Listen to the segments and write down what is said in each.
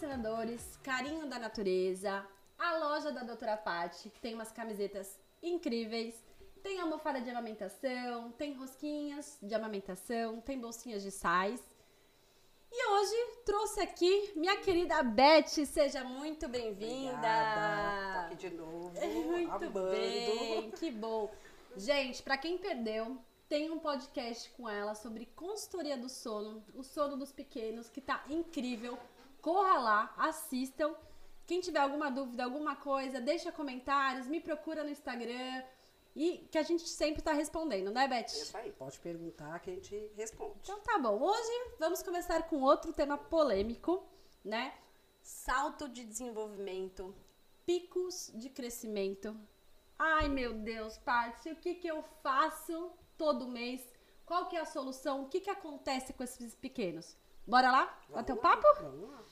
patrocinadores, Carinho da Natureza, a loja da Doutora Pati, que tem umas camisetas incríveis, tem almofada de amamentação, tem rosquinhas de amamentação, tem bolsinhas de sais. E hoje trouxe aqui minha querida Beth, seja muito bem-vinda. Tô aqui de novo. Muito amando. bem, que bom. Gente, pra quem perdeu, tem um podcast com ela sobre consultoria do sono, o sono dos pequenos, que tá incrível. Corra lá, assistam. Quem tiver alguma dúvida, alguma coisa, deixa comentários, me procura no Instagram. E que a gente sempre tá respondendo, né, Beth? Isso aí, pode perguntar que a gente responde. Então tá bom. Hoje vamos começar com outro tema polêmico, né? Salto de desenvolvimento, picos de crescimento. Ai, meu Deus, Paty, o que que eu faço todo mês? Qual que é a solução? O que que acontece com esses pequenos? Bora lá? Bater o Vamos lá, papo? Vamos lá.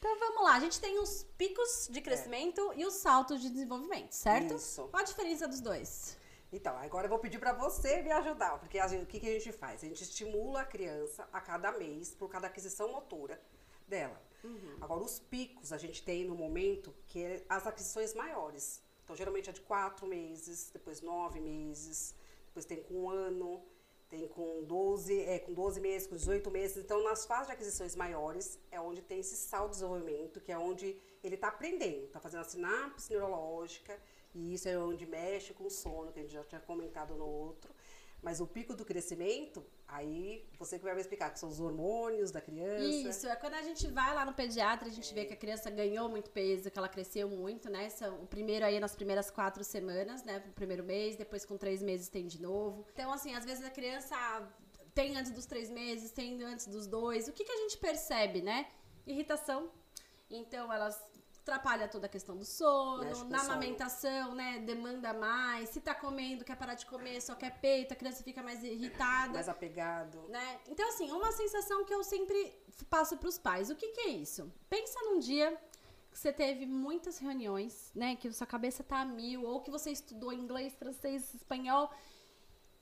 Então vamos lá. A gente tem os picos de crescimento e os saltos de desenvolvimento, certo? Isso. Qual a diferença dos dois? Então, agora eu vou pedir pra você me ajudar, porque a gente- o que, que a gente faz? A gente estimula a criança a cada mês por cada aquisição motora dela. Uhum. Agora, os picos a gente tem no momento que é as aquisições maiores. Então, geralmente é de quatro meses, depois nove meses, depois tem com um ano, tem com 12, é, com 12 meses, com 18 meses. Então, nas fases de aquisições maiores é onde tem esse salto de desenvolvimento, que é onde ele está aprendendo, está fazendo a sinapse neurológica, e isso é onde mexe com o sono, que a gente já tinha comentado no outro. Mas o pico do crescimento, aí você que vai me explicar, que são os hormônios da criança. Isso, é quando a gente vai lá no pediatra, a gente vê que a criança ganhou muito peso, que ela cresceu muito, né? São, o primeiro aí nas primeiras quatro semanas, né? Primeiro mês, depois com três meses tem de novo. Então, assim, às vezes a criança tem antes dos três meses, tem antes dos dois. O que, que a gente percebe, né? Irritação. Então, elas atrapalha toda a questão do sono, na amamentação, né? Demanda mais. Se tá comendo, quer parar de comer, só quer peito, a criança fica mais irritada mais apegado. né? Então, assim, uma sensação que eu sempre passo para os pais. O que, que é isso? Pensa num dia que você teve muitas reuniões, né? Que sua cabeça tá a mil, ou que você estudou inglês, francês, espanhol.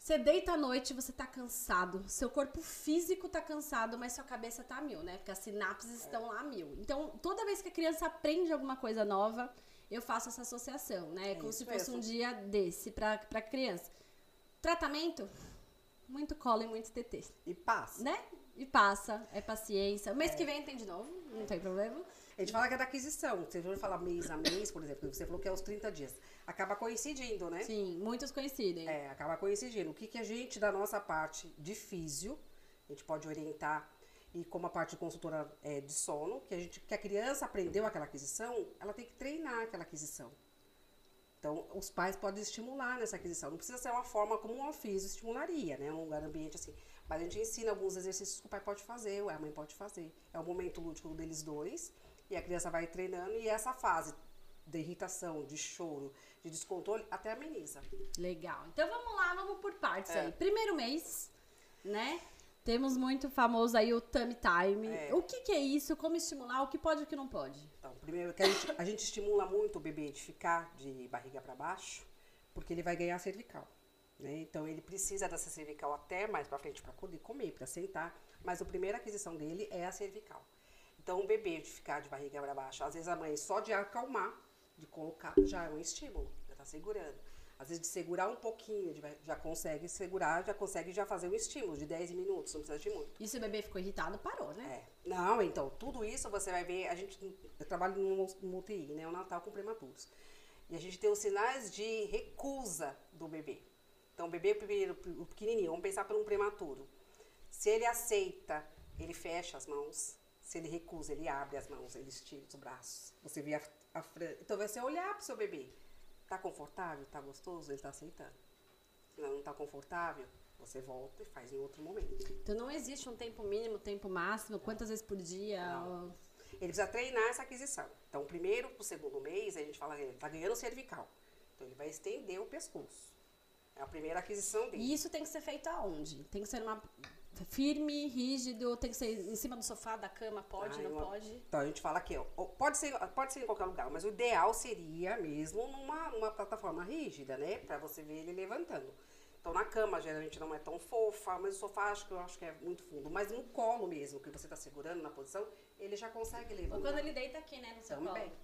Você deita à noite, você tá cansado. Seu corpo físico tá cansado, mas sua cabeça tá a mil, né? Porque as sinapses estão lá a mil. Então, toda vez que a criança aprende alguma coisa nova, eu faço essa associação, né? É Como se fosse mesmo. um dia desse pra, pra criança. Tratamento? Muito colo e muito TT E passa. né? E passa, é paciência. O mês que vem tem de novo, não tem problema. A gente fala que é da aquisição. Você for falar mês a mês, por exemplo, você falou que é os 30 dias. Acaba coincidindo, né? Sim, muitos coincidem. É, acaba coincidindo. O que, que a gente, da nossa parte de físio, a gente pode orientar, e como a parte de consultora é, de sono, que a, gente, que a criança aprendeu aquela aquisição, ela tem que treinar aquela aquisição. Então, os pais podem estimular nessa aquisição. Não precisa ser uma forma como um físio estimularia, né? Um lugar ambiente assim. Mas a gente ensina alguns exercícios que o pai pode fazer, ou a mãe pode fazer. É o momento lúdico deles dois, e a criança vai treinando, e essa fase de irritação, de choro, de descontrole, até ameniza. Legal. Então vamos lá, vamos por partes É. aí. Primeiro mês, né? Temos muito famoso aí o tummy time. É. O que, que é isso? Como estimular? O que pode e o que não pode? Então, primeiro que a gente, a gente estimula muito o bebê de ficar de barriga para baixo, porque ele vai ganhar cervical. Né? Então ele precisa dessa cervical até mais para frente para poder comer, para sentar. Mas a primeira aquisição dele é a cervical. Então o bebê de ficar de barriga para baixo, às vezes a mãe só de acalmar, de colocar, já é um estímulo, já tá segurando. Às vezes de segurar um pouquinho, de- já consegue segurar, já consegue já fazer um estímulo de 10 minutos, não precisa de muito. E se o bebê ficou irritado, parou, né? É. Não, então, tudo isso você vai ver, a gente, eu trabalho no, no UTI, né, o Natal com prematuros. E a gente tem os sinais de recusa do bebê. Então, o bebê, primeiro, o pequenininho, vamos pensar por um prematuro. Se ele aceita, ele fecha as mãos. Se ele recusa, ele abre as mãos, ele estica os braços. Você vê a, a fran- Então, você olhar pro seu bebê. Tá confortável? Tá gostoso? Ele tá aceitando. Se não tá confortável, você volta e faz em outro momento. Então não existe um tempo mínimo, tempo máximo, quantas vezes por dia? Ou- Ele precisa treinar essa aquisição. Então, primeiro pro segundo mês, a gente fala que ele está ganhando cervical. Então, ele vai estender o pescoço. É a primeira aquisição dele. E isso tem que ser feito aonde? Tem que ser uma firme, rígido, tem que ser em cima do sofá, da cama, pode, Ah, não uma- pode? Então, a gente fala aqui, ó, pode ser, pode ser em qualquer lugar, mas o ideal seria mesmo numa, numa plataforma rígida, né? Pra você ver ele levantando. Então na cama geralmente não é tão fofa, mas o sofá acho que eu acho que é muito fundo. Mas no colo mesmo, que você está segurando na posição, ele já consegue levantar. Ou quando ele deita aqui, né, no seu Também. colo.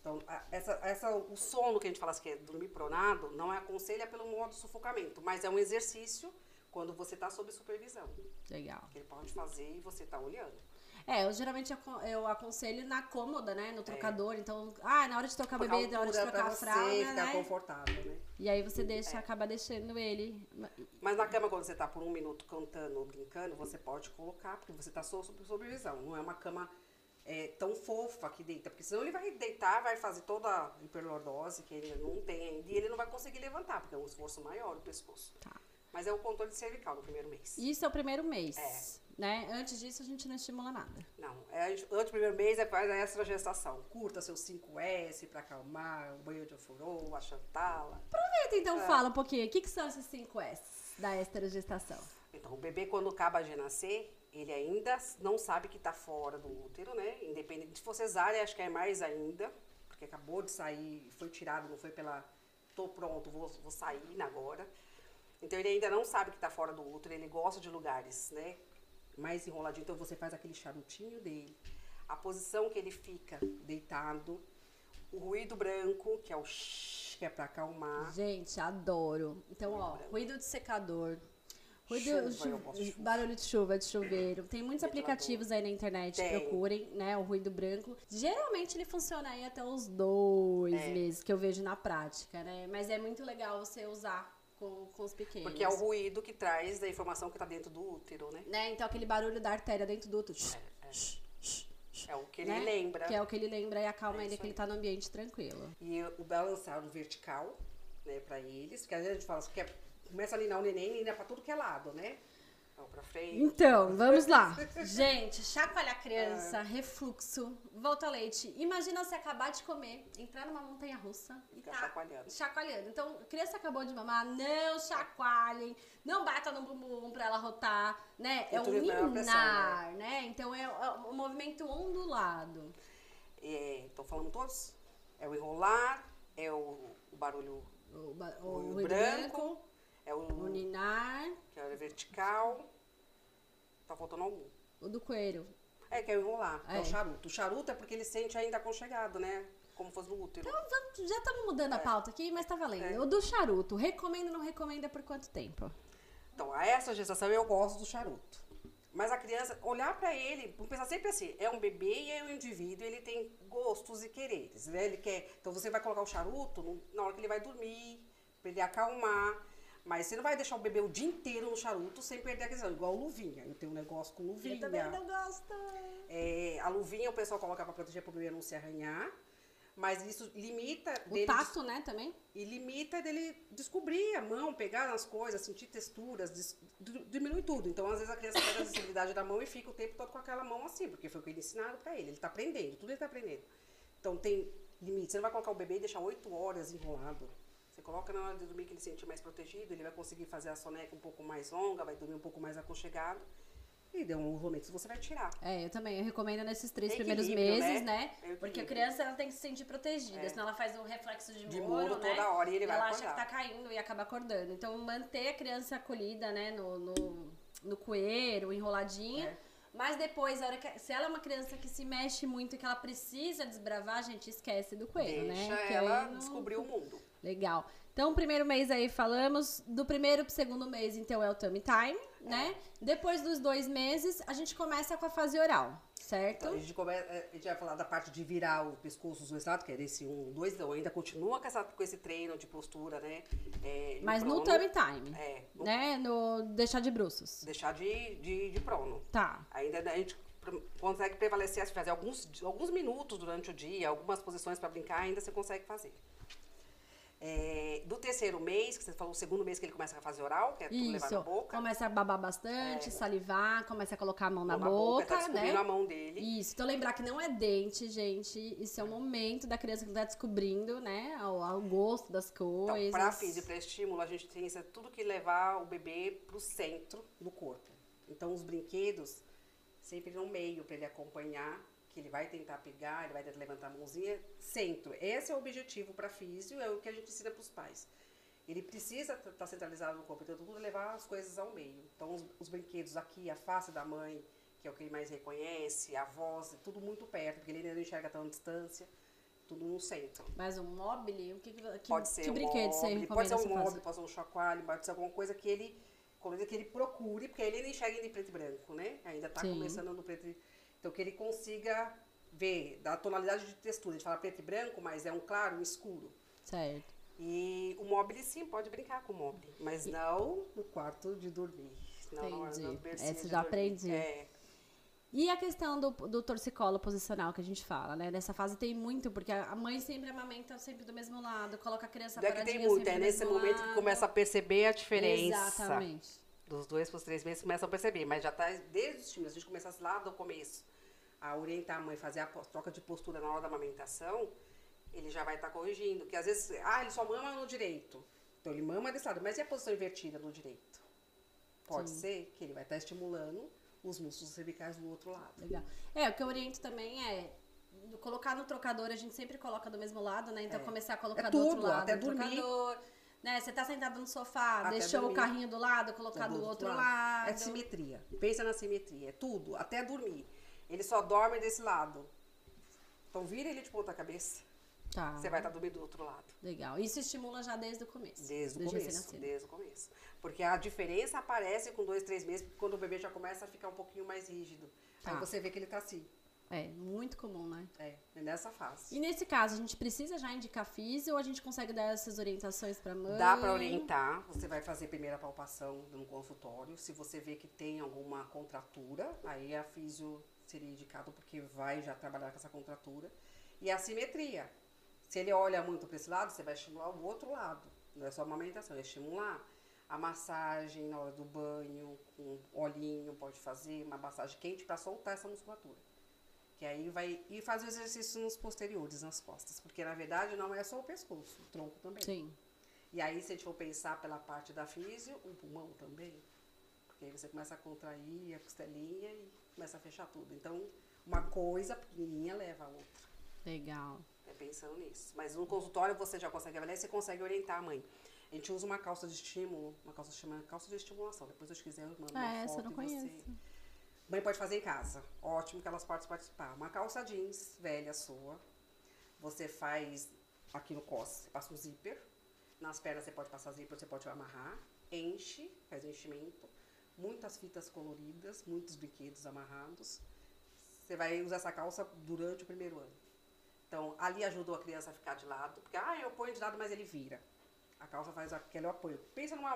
Então, a- essa, essa, o sono que a gente fala assim, que é dormir pronado, não é aconselha pelo modo sufocamento, mas é um exercício quando você está sob supervisão, Legal. ele pode fazer e você está olhando. É, eu geralmente eu aconselho na cômoda, né? No trocador. Então, ah, na hora de trocar Porque bebê, na hora de trocar a fralda, ficar né? confortável, né? E aí você deixa, acaba deixando ele. Mas na cama, quando você tá por um minuto cantando ou brincando, você pode colocar, porque você tá sob sob supervisão. Não é uma cama é, tão fofa que deita, porque senão ele vai deitar, vai fazer toda a hiperlordose que ele não tem ainda, e ele não vai conseguir levantar, porque é um esforço maior o pescoço. Tá. Mas é o controle cervical no primeiro mês. Isso é o primeiro mês. É. Né? Antes disso, a gente não estimula nada. Não, é, antes do primeiro mês é faz a extra gestação. Curta seus 5S pra acalmar, o banho de ofurô, a chantala. Aproveita, É. então, fala um pouquinho. O que, que são esses 5 S da esterogestação? Então, o bebê, quando acaba de nascer, ele ainda não sabe que está fora do útero, né? Independente. Se for cesárea, acho que é mais ainda, porque acabou de sair, foi tirado, não foi pela. Tô pronto, vou, vou sair agora. Então, ele ainda não sabe que está fora do útero, ele gosta de lugares, né? Mais enroladinho. Então, você faz aquele charutinho dele, a posição que ele fica deitado, o ruído branco, que é o shhh, que é para acalmar. Gente, adoro. Então, ó, branco. ruído de secador. Ruído, Chuva, de chuva. barulho de chuva, de chuveiro. Tem muitos aplicativos aí na internet, Tem. procurem, né? O ruído branco. Geralmente ele funciona aí até os dois É. meses, que eu vejo na prática, né? Mas é muito legal você usar com, com os pequenos. Porque é o ruído que traz a informação que está dentro do útero, né? Né? Então aquele barulho da artéria dentro do útero. É o que ele né? lembra. Que é o que ele lembra e acalma É ele que ele aí. tá no ambiente tranquilo. E o balançar no vertical, né, pra eles. Porque às vezes a gente fala que é- começa a ninar o neném, nina pra tudo que é lado, né? Então, pra frente. Então, vamos lá. Gente, chacoalhar a criança, refluxo, volta ao leite. Imagina você acabar de comer, entrar numa montanha russa e Ficar tá chacoalhando. chacoalhando. Então, a criança acabou de mamar, não chacoalhem, não bata no bumbum pra ela rotar, né? É um isso na pressão, ninar, né? Então, é um movimento ondulado. É, então falamos todos? É o enrolar, é o, o barulho, O, ba- o o branco, branco, é o, o ninar, que é vertical. Tá faltando algum. o do coelho. É, que é o enrolar, é É. o charuto. O charuto é porque ele sente ainda aconchegado, né? Como fosse no útero. Então, já estamos mudando a É. pauta aqui, mas tá valendo. É. O do charuto, recomenda ou não recomenda por quanto tempo? Então, a essa gestação eu gosto do charuto. Mas a criança, olhar pra ele, pensar sempre assim, é um bebê e é um indivíduo, ele tem gostos e quereres, né? Ele quer, então você vai colocar o charuto no- na hora que ele vai dormir, pra ele acalmar. Mas você não vai deixar o bebê o dia inteiro no charuto sem perder a questão, igual luvinha. Eu tenho um negócio com luvinha. gosto. É, a luvinha o pessoal coloca pra proteger pro bebê não se arranhar. Mas isso limita O dele tato, né, também? e limita dele descobrir a mão, pegar nas coisas, sentir texturas, di- diminui tudo. Então, às vezes, a criança perde a sensibilidade da mão e fica o tempo todo com aquela mão assim, porque foi o que ele ensinaram pra ele. Ele tá aprendendo, tudo ele tá aprendendo. Então, tem limite. Você não vai colocar o bebê e deixar oito horas enrolado. Coloca na hora de dormir que ele se sentir mais protegido, ele vai conseguir fazer a soneca um pouco mais longa, vai dormir um pouco mais aconchegado. E deu um momentos você vai tirar. É, eu também. Eu recomendo nesses três primeiros meses, né? né? Porque a criança ela tem que se sentir protegida, É. senão ela faz um reflexo de, De moro, moro né? toda hora e ele vai ela acha que acordar. tá caindo e acaba acordando. Então, manter a criança acolhida, né, no, no, no coeiro, enroladinha. É. Mas depois, a hora que, se ela é uma criança que se mexe muito e que ela precisa desbravar, a gente esquece do coelho, Deixa né? Que ela não- descobrir o mundo. Legal. Então, primeiro mês aí falamos. Do primeiro pro segundo mês, então, é o tummy time, né? Depois dos dois meses, a gente começa com a fase oral, certo? Então, a, gente come- a gente vai falar da parte de virar o pescoço dos dois lados, que é desse um, dois, não, ainda continua com, essa, com esse treino de postura, né? É, Mas no prono. tummy time, É, no- né? No deixar de bruços. deixar de, de, de prono. Tá. Ainda a gente consegue prevalecer, fazer alguns, alguns minutos durante o dia, algumas posições para brincar, ainda você consegue fazer. É, do terceiro mês, que você falou, o segundo mês que ele começa a fase oral, que é tudo levar na Isso. boca. Começa a babar bastante, É. salivar, começa a colocar a mão na Toma a boca, tá né? a mão dele. Isso, então lembrar que não é dente, gente. Isso é o momento da criança que tá descobrindo, né? Ao, ao gosto das Então, coisas. para físico e para estímulo, a gente tem isso, é tudo que levar o bebê para o centro do corpo. Então, os brinquedos, sempre no meio para ele acompanhar, que ele vai tentar pegar, ele vai tentar levantar a mãozinha, centro. Esse é o objetivo para físio, é o que a gente ensina para os pais. ele precisa estar tá centralizado no corpo. Então, tudo é levar as coisas ao meio. Então, os, os, brinquedos aqui, a face da mãe, que é o que ele mais reconhece, a voz, tudo muito perto, porque ele ainda não enxerga tão distância. Tudo no centro. Mas um mobile? O que, que, pode ser que um brinquedo mobile, você Pode ser um mobile, pode ser um chacoalho, pode ser alguma coisa que ele, coisa que ele procure, porque ele ainda enxerga em preto e branco, né? Ainda está começando no preto e Então, que ele consiga ver da tonalidade de textura. A gente fala preto e branco, mas é um claro, um escuro. Certo. E o mobile sim, pode brincar com o mobile, mas e... não no quarto de dormir. Não Entendi. Essa já aprendi. É. E a questão do, do torcicolo posicional que a gente fala, né? Nessa fase tem muito, porque a mãe sempre amamenta sempre do mesmo lado, coloca a criança paradinha é que tem muito, é nesse momento lado. que começa a perceber a diferença. Exatamente. Dos dois para os três meses começa a perceber, mas já está desde os times, a gente começa lá do começo a orientar a mãe a fazer a troca de postura na hora da amamentação, ele já vai estar tá corrigindo. Que às vezes, ah, ele só mama no direito. Então ele mama desse lado, mas e a posição invertida no direito? Pode Sim. ser que ele vai estar tá estimulando os músculos cervicais do outro lado. Legal. É, o que eu oriento também é colocar no trocador, a gente sempre coloca do mesmo lado, né? Então é. começar a colocar é do tudo, outro lado. Até dormir. Trocador, né? Você tá sentado no sofá, até deixou dormir. o carrinho do lado, colocar do, do, outro lado. lado. É simetria. Pensa na simetria. É tudo, até dormir. Ele só dorme desse lado. Então vira ele de ponta cabeça. Tá. Você vai estar dormindo do outro lado. Legal. Isso estimula já desde o começo. Desde o começo. Desde o começo. Porque a diferença aparece com dois, três meses, quando o bebê já começa a ficar um pouquinho mais rígido. Tá. Aí você vê que ele está assim. É, muito comum, né? É, é nessa fase. E nesse caso, a gente precisa já indicar físio ou a gente consegue dar essas orientações para mãe? Dá para orientar. Você vai fazer primeira palpação no consultório. Se você vê que tem alguma contratura, aí a físio seria indicado porque vai já trabalhar com essa contratura. E a simetria. Se ele olha muito para esse lado, você vai estimular o outro lado. Não é só amamentação, é estimular. A massagem na hora do banho, com olhinho, pode fazer uma massagem quente para soltar essa musculatura. Que aí vai. E fazer o exercício nos posteriores, nas costas. Porque na verdade não é só o pescoço, o tronco também. Sim. E aí, se a gente for pensar pela parte da físio, o pulmão também. Porque aí você começa a contrair a costelinha e começa a fechar tudo. Então, uma coisa pequenininha leva a outra. Legal. É pensando nisso. Mas no consultório você já consegue avaliar, você consegue orientar a mãe. A gente usa uma calça de estímulo, uma calça chama calça de estimulação. Depois, se eu quiser, eu mando uma é, foto eu não conheço. Você... Mãe pode fazer em casa. Ótimo que elas podem participar. Uma calça jeans velha sua. Você faz aqui no cos, você passa um zíper. Nas pernas você pode passar zíper, você pode amarrar. Enche, faz o enchimento. Muitas fitas coloridas, muitos brinquedos amarrados. Você vai usar essa calça durante o primeiro ano. Então, ali ajudou a criança a ficar de lado, porque, ah, eu ponho de lado, mas ele vira. A calça faz aquele apoio. Pensa numa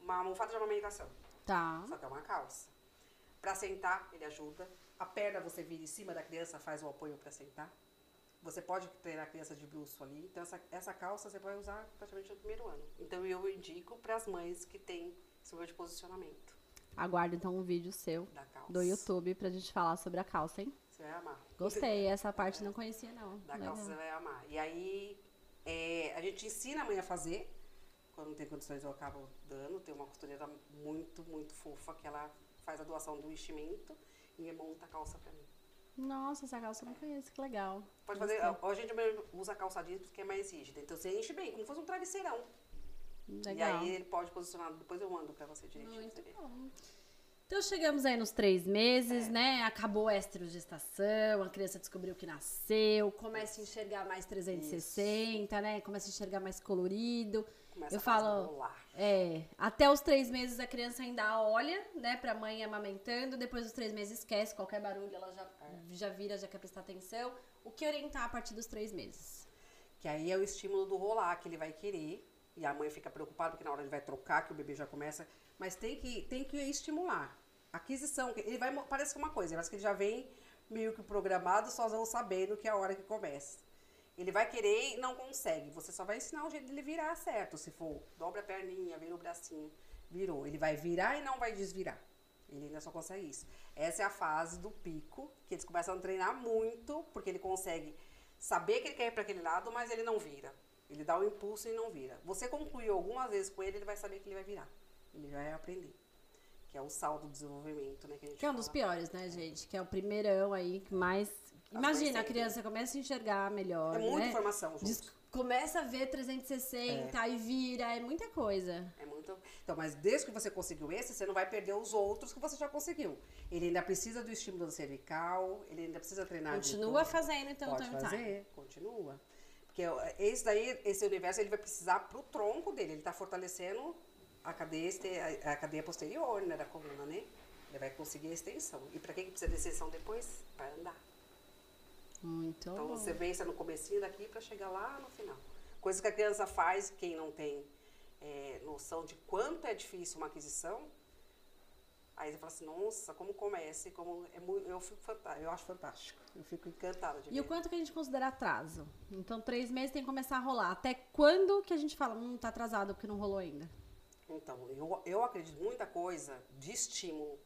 uma almofada de amamentação. Tá. Só que é uma calça. Para sentar, ele ajuda. A perna você vira em cima da criança, faz o apoio para sentar. Você pode treinar a criança de bruxo ali. Então, essa, essa calça você vai usar praticamente no primeiro ano. Então, eu indico para as mães que têm esse de posicionamento. Aguardo, então, um vídeo seu do YouTube pra gente falar sobre a calça, hein? Você vai amar. Gostei, essa parte não conhecia, não. Da calça você vai amar. E aí, é, a gente ensina a mãe a fazer. Quando não tem condições, eu acabo dando. Tem uma costureira muito, muito fofa que ela faz a doação do enchimento e monta a calça pra mim. Nossa, essa calça eu não conheço, que legal. Pode fazer. A, a gente usa calça jeans porque é mais rígida. Então você enche bem, como se fosse um travesseirão. Legal. E aí ele pode posicionar. Depois eu mando pra você direitinho. Muito bom. Então chegamos aí nos três meses, é. né? Acabou a estrogestação, a criança descobriu que nasceu, começa a enxergar mais 360, Isso. né? Começa a enxergar mais colorido. Começa eu falo, é, até os três meses a criança ainda olha, né, pra mãe amamentando, depois dos três meses esquece qualquer barulho, ela já, é. já vira, já quer prestar atenção. O que orientar a partir dos três meses? Que aí é o estímulo do rolar que ele vai querer, e a mãe fica preocupada porque na hora ele vai trocar, que o bebê já começa mas tem que, tem que estimular. Aquisição, ele vai, parece que é uma coisa, parece que ele já vem meio que programado, só vão sabendo que é a hora que começa. Ele vai querer e não consegue. Você só vai ensinar o jeito dele virar certo. Se for, dobra a perninha, vira o bracinho, virou. Ele vai virar e não vai desvirar. Ele ainda só consegue isso. Essa é a fase do pico, que eles começam a treinar muito, porque ele consegue saber que ele quer ir para aquele lado, mas ele não vira. Ele dá o impulso e não vira. Você concluiu algumas vezes com ele, ele vai saber que ele vai virar. Ele vai aprender. Que é o saldo do desenvolvimento, né? Que, que é um dos piores, né, gente? Que é o primeirão aí que mais. Imagina, a criança começa a enxergar melhor. É muita né? informação, gente. começa a ver 360 e vira, é muita coisa. É muito. Então, mas desde que você conseguiu esse, você não vai perder os outros que você já conseguiu. Ele ainda precisa do estímulo cervical, ele ainda precisa treinar. Continua fazendo então Pode time fazer, time. continua. Porque esse daí, esse universo, ele vai precisar pro tronco dele. Ele tá fortalecendo a cadeia, este- a cadeia posterior, né, da coluna, né? Ele vai conseguir a extensão. E pra que que precisa de extensão depois? Pra andar. Muito Então bom. você vença no comecinho daqui para chegar lá no final. Coisa que a criança faz, quem não tem é, noção de quanto é difícil uma aquisição, aí você fala assim, nossa, como começa, e como é muito, eu fico eu acho fantástico. Eu fico encantada de E o quanto que a gente considera atraso? Então, três meses tem que começar a rolar. Até quando que a gente fala, hum, tá atrasado porque não rolou ainda? Então, eu, eu acredito muita coisa de estímulo.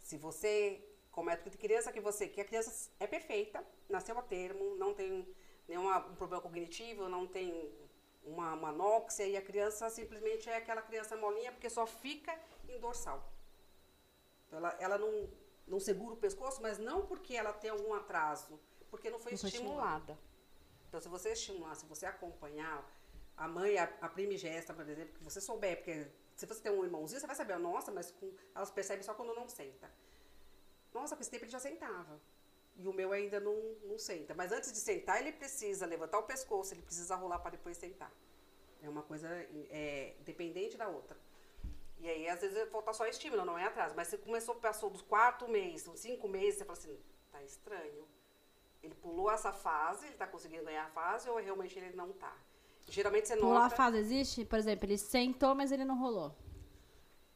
Se você, como é de criança que você, que a criança é perfeita, nasceu a termo, não tem nenhum um problema cognitivo, não tem uma, uma anóxia, e a criança simplesmente é aquela criança molinha porque só fica em dorsal. Então, ela, ela não, não segura o pescoço, mas não porque ela tem algum atraso, porque não foi Não foi estimulada. Então, se você estimular, se você acompanhar, a mãe, a, a primigesta, por exemplo, que você souber, porque se você tem um irmãozinho, você vai saber, nossa, mas com, elas percebem só quando não senta. Nossa, com esse tempo ele já sentava. E o meu ainda não, não senta. Mas antes de sentar, ele precisa levantar o pescoço, ele precisa rolar para depois sentar. É uma coisa é, dependente da outra. E aí, às vezes, falta só estímulo, não é atraso. Mas você começou, passou dos quatro meses, dos cinco meses, você fala assim, tá estranho. Ele pulou essa fase, ele tá conseguindo ganhar a fase, ou realmente ele não tá? Geralmente você Pular a nota... fase existe? Por exemplo, ele sentou, mas ele não rolou.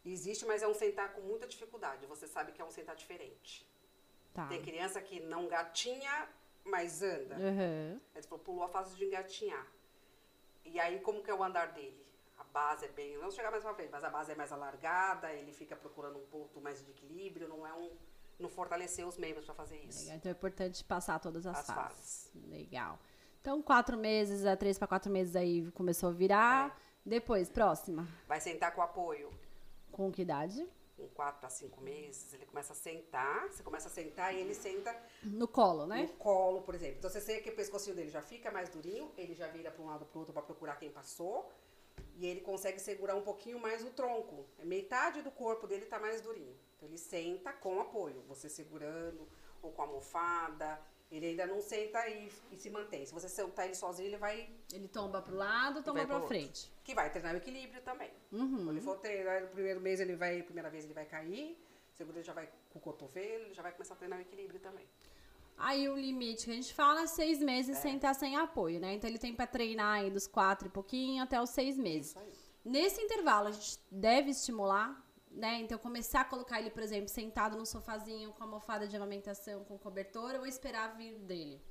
Existe, mas é um sentar com muita dificuldade. Você sabe que é um sentar diferente. Tá. Tem criança que não gatinha, mas anda. Uhum. Ele falou, pulou a fase de engatinhar. E aí, como que é o andar dele? A base é bem, não chegar mais pra frente, mas a base é mais alargada, ele fica procurando um ponto mais de equilíbrio, não é um, não fortalecer os membros para fazer isso. Legal. Então é importante passar todas as, As fases. fases. Legal. Então, quatro meses, a três para quatro meses aí começou a virar. É. Depois, próxima. Vai sentar com apoio. Com que idade? Com quatro para cinco meses, ele começa a sentar, você começa a sentar e ele senta No colo, né? no colo, por exemplo. Então você sente que o pescocinho dele já fica mais durinho, ele já vira para um lado para outro para procurar quem passou, e ele consegue segurar um pouquinho mais o tronco. Metade do corpo dele tá mais durinho. Então ele senta com apoio, você segurando ou com a almofada. Ele ainda não senta e, e se mantém. Se você sentar ele sozinho, ele vai Ele tomba pro lado, tomba outro. frente. que vai treinar o equilíbrio também. Uhum. Quando ele for treinar no primeiro mês, ele vai, primeira vez ele vai cair, segundo ele já vai com o cotovelo, ele já vai começar a treinar o equilíbrio também. Aí o limite que a gente fala é seis meses É. sem estar sem apoio, né? Então ele tem pra treinar aí dos quatro e pouquinho até os seis meses. Aí. Nesse intervalo, a gente deve estimular, né? Então, começar a colocar ele, por exemplo, sentado no sofazinho com almofada de amamentação, com cobertor, ou esperar vir dele?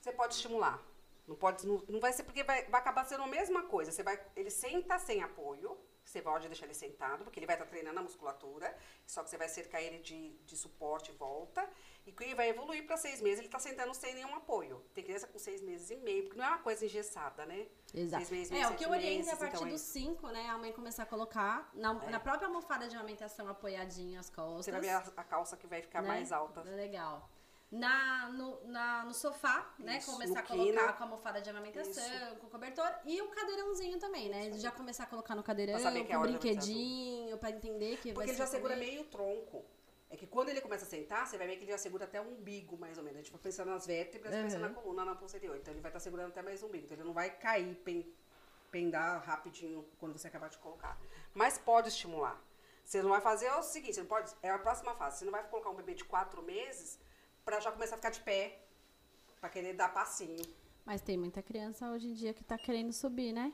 Você pode estimular. Não pode, não, não vai ser porque vai, vai acabar sendo a mesma coisa. Você vai, ele senta sem apoio. Você pode deixar ele sentado, porque ele vai estar treinando a musculatura. Só que você vai cercar ele de, de suporte e volta. E que ele vai evoluir para seis meses, ele está sentando sem nenhum apoio. Tem criança com seis meses e meio, porque não é uma coisa engessada, né? Exato. Seis meses, é, o sete que eu oriento é a meses, partir então é- dos cinco, né? A mãe começar a colocar na, É. na própria almofada de amamentação apoiadinha as costas. Você vai ver a, a calça que vai ficar né? mais alta. Legal. Na, no, na, no sofá, né? Isso, Começar a colocar com a almofada de amamentação, Isso. com o cobertor. E o cadeirãozinho também, né? Já começar a colocar no cadeirão, é com do brinquedinho, pra entender que vai Porque ele já segura meio o tronco. É que quando ele começa a sentar, você vai ver que ele já segura até o umbigo, mais ou menos. A gente vai pensando nas vértebras, Uhum. pensando na coluna, na posterior. Então ele vai estar segurando até mais o umbigo. Então ele não vai cair, pen- pendar rapidinho quando você acabar de colocar. Mas pode estimular. Você não vai fazer o seguinte, você não pode, é a próxima fase. Você não vai colocar um bebê de quatro meses pra já começar a ficar de pé, pra querer dar passinho. Mas tem muita criança hoje em dia que tá querendo subir, né?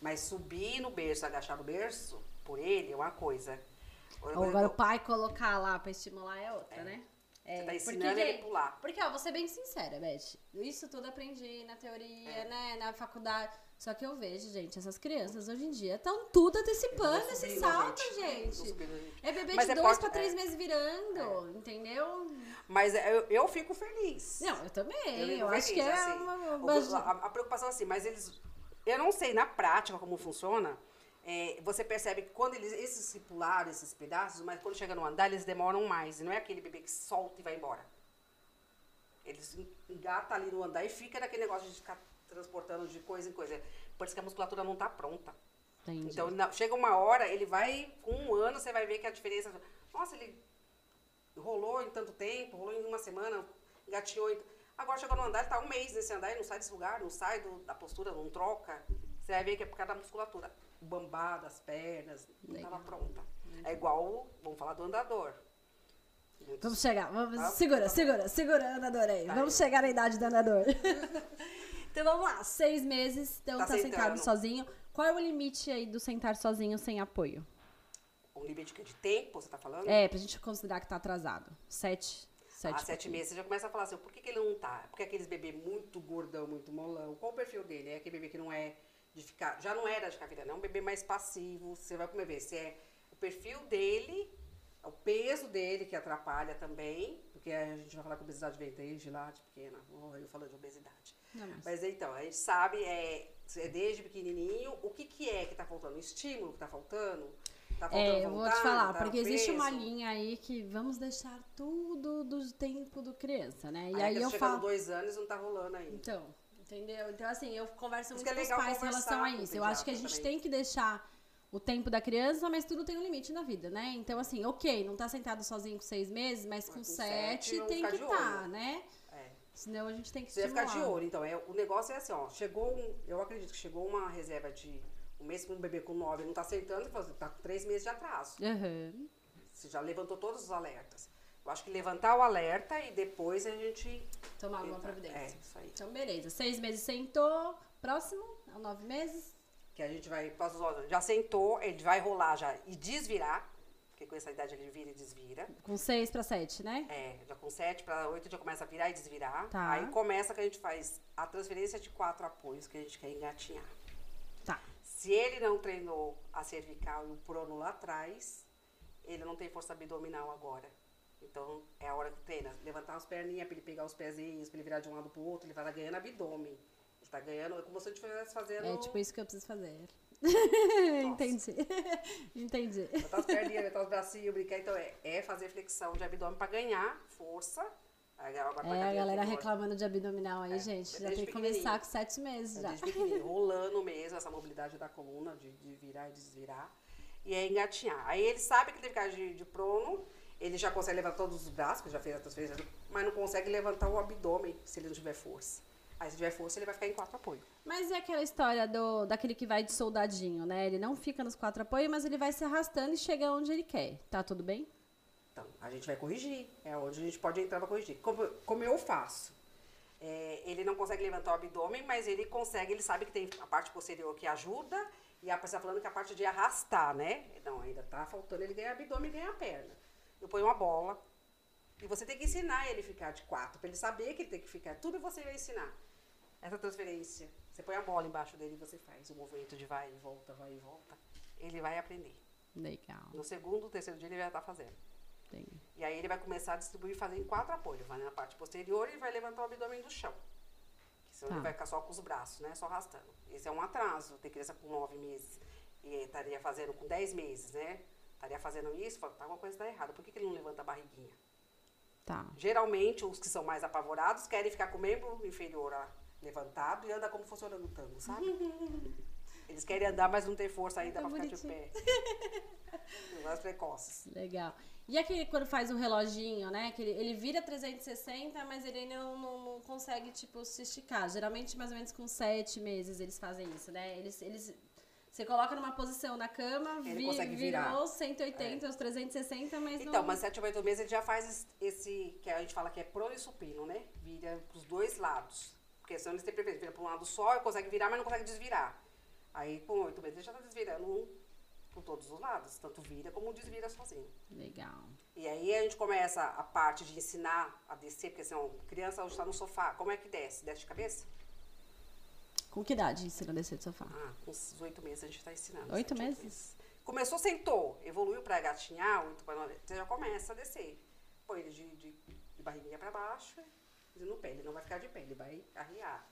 Mas subir no berço, agachar no berço, por ele, é uma coisa. Agora o pai colocar lá pra estimular é outra, né? É, Você tá porque, ensinando ele a gente, pular. Porque, ó, vou ser bem sincera, Beth. Isso tudo aprendi na teoria, É. né? Na faculdade. Só que eu vejo, gente, essas crianças hoje em dia estão tudo antecipando esse salto, gente. subindo, gente. É bebê Mas de é dois porte- pra três é. meses virando, entendeu? Mas eu, eu fico feliz. Não, eu também. Eu, fico acho que feliz, é assim. uma... Uma- a, a preocupação é assim, mas eles. Eu não sei na prática como funciona. é, você percebe que quando eles. Esses pularam, esses pedaços, mas quando chega no andar, eles demoram mais. E não é aquele bebê que solta e vai embora. Eles engatam ali no andar e fica naquele negócio de ficar transportando de coisa em coisa. Por isso que a musculatura não tá pronta. Entendi. Então, chega uma hora, ele vai, com um ano, você vai ver que a diferença. Nossa, ele rolou em tanto tempo, rolou em uma semana, engatinhou. Em... Agora chegou no andar, ele tá um mês nesse andar e não sai desse lugar, não sai do- da postura, não troca. Você vai ver que é por causa da musculatura. O bambá das pernas, não Legal. estava pronta. É igual, vamos falar do andador. Vamos chegar, vamos, Tá? segura, segura, segura, andador aí. Tá vamos aí. chegar na idade do andador. então vamos lá, seis meses, então tá, Tá sentado sozinho. Qual é o limite aí do sentar sozinho sem apoio? Um limite de tempo, você tá falando? É, pra gente considerar que tá atrasado. Sete, sete. Há sete meses você já começa a falar assim, por que, que ele não tá? Porque aqueles bebê muito gordão, muito molão. Qual o perfil dele? É aquele bebê que não é de ficar. Já não era de ficar virando, é um bebê mais passivo. Você vai comer ver se é o perfil dele, é o peso dele que atrapalha também. Porque a gente vai falar que obesidade vem desde lá, de pequena. Oh, eu falando de obesidade. Não, mas- Mas então, a gente sabe, é, é desde pequenininho, o que, que é que tá faltando? O estímulo que tá faltando? Tá É, eu vou te falar, Tá porque existe uma linha aí que vamos deixar tudo do tempo do criança, né? E Aí, aí, eu falo. dois anos não tá rolando ainda. Então, entendeu? Então, assim, eu converso muito é com os pais em relação a isso. Eu acho que a gente pediatra tem que deixar o tempo da criança, mas tudo tem um limite na vida, né? Então, assim, ok, não tá sentado sozinho com seis meses, mas com, com sete, sete, tem que estar, olho. né? É. Senão a gente tem que Você vai ficar de estimular. olho. Então, é, o negócio é assim, ó. Chegou um. Eu acredito que chegou uma reserva de um mês com um bebê com nove, não tá acertando, você tá com três meses de atraso. Aham. Você já levantou todos os alertas. Eu acho que levantar o alerta e depois a gente. Tomar alguma providência. É, isso aí. Então, beleza. Seis meses sentou. Próximo, o nove meses. Que a gente vai. pós os olhos, Já sentou, ele vai rolar já e desvirar. Porque com essa idade ele vira e desvira. Com seis pra sete, né? É, já com 7 para 8 já começa a virar e desvirar. Tá. Aí começa que a gente faz a transferência de quatro apoios que a gente quer engatinhar. Se ele não treinou a cervical e o prono lá atrás, ele não tem força abdominal agora. Então é a hora que treina. Levantar as perninhas para ele pegar os pezinhos, para ele virar de um lado pro outro, ele vai estar ganhando abdômen. Ele tá ganhando, é como se ele estivesse fazendo. É tipo isso que eu preciso fazer. Entendi. Entendi. Botar as perninhas, botar os bracinhos, brincar. Então é, é fazer flexão de abdômen para ganhar força. Pra É, a galera reclamando de abdominal aí, É, gente. Já desde tem que começar com sete meses É já. rolando mesmo essa mobilidade da coluna, de, de virar e desvirar. E é engatinhar. Aí ele sabe que ele tem que ficar de, de prono, ele já consegue levantar todos os braços, que já fez a transferência, mas não consegue levantar o abdômen se ele não tiver força. Aí se tiver força, ele vai ficar em quatro apoios. Mas é aquela história do, daquele que vai de soldadinho, né? Ele não fica nos quatro apoios, mas ele vai se arrastando e chega onde ele quer. Tá tudo bem? Então, a gente vai corrigir. É onde a gente pode entrar para corrigir. Como, como eu faço? É, ele não consegue levantar o abdômen, mas ele consegue, ele sabe que tem a parte posterior que ajuda, e a pessoa falando que a parte de arrastar, né? Não, ainda tá faltando ele ganhar abdômen e ganhar perna. Eu ponho uma bola, e você tem que ensinar ele a ficar de quatro, para ele saber que ele tem que ficar. Tudo você vai ensinar. Essa transferência. Você põe a bola embaixo dele e você faz o movimento de vai e volta, vai e volta. Ele vai aprender. Legal. No segundo, terceiro dia ele já tá fazendo. Tem. E aí ele vai começar a distribuir fazendo quatro apoios. Vai na parte posterior e vai levantar o abdômen do chão. Senão Tá. ele vai ficar só com os braços, né? Só arrastando. Esse é um atraso. Tem criança com nove meses e estaria fazendo com dez meses, né? Estaria fazendo isso, fala, tá alguma coisa tá errada. Por que, que ele não levanta a barriguinha? Tá. Geralmente, os que são mais apavorados querem ficar com o membro inferior levantado e anda como fosse orangotango, sabe? Eles querem andar, mas não tem força ainda Tá pra ficar de pé. Mais precoces. Legal. E aquele quando faz o reloginho, né? Que ele, ele vira 360, mas ele ainda não, não, não consegue, tipo, se esticar. Geralmente, mais ou menos com sete meses eles fazem isso, né? Eles, eles, você coloca numa posição na cama, Ele vi- consegue virar. virou 180, os 360, mas Então, não... mas 7 ou 8 meses ele já faz es- esse, que a gente fala que é prono e supino, né? Vira pros dois lados. Porque senão eles têm preferência, vira pra um lado só, consegue virar, mas não consegue desvirar. Aí, com 8 meses, ele já tá desvirando um por todos os lados. Tanto vira como desvira sozinho. Legal. E aí a gente começa a parte de ensinar a descer, porque senão, criança hoje está no sofá, como é que desce? Desce de cabeça? Com que idade ensina a descer do sofá? Ah, com uns 8 meses a gente está ensinando. Oito sete, meses? Começou, sentou, evoluiu para gatinhar, 8 para 9, você já começa a descer. Põe ele de, de, de barriguinha para baixo no pé. Ele não vai ficar de pé, ele vai arriar.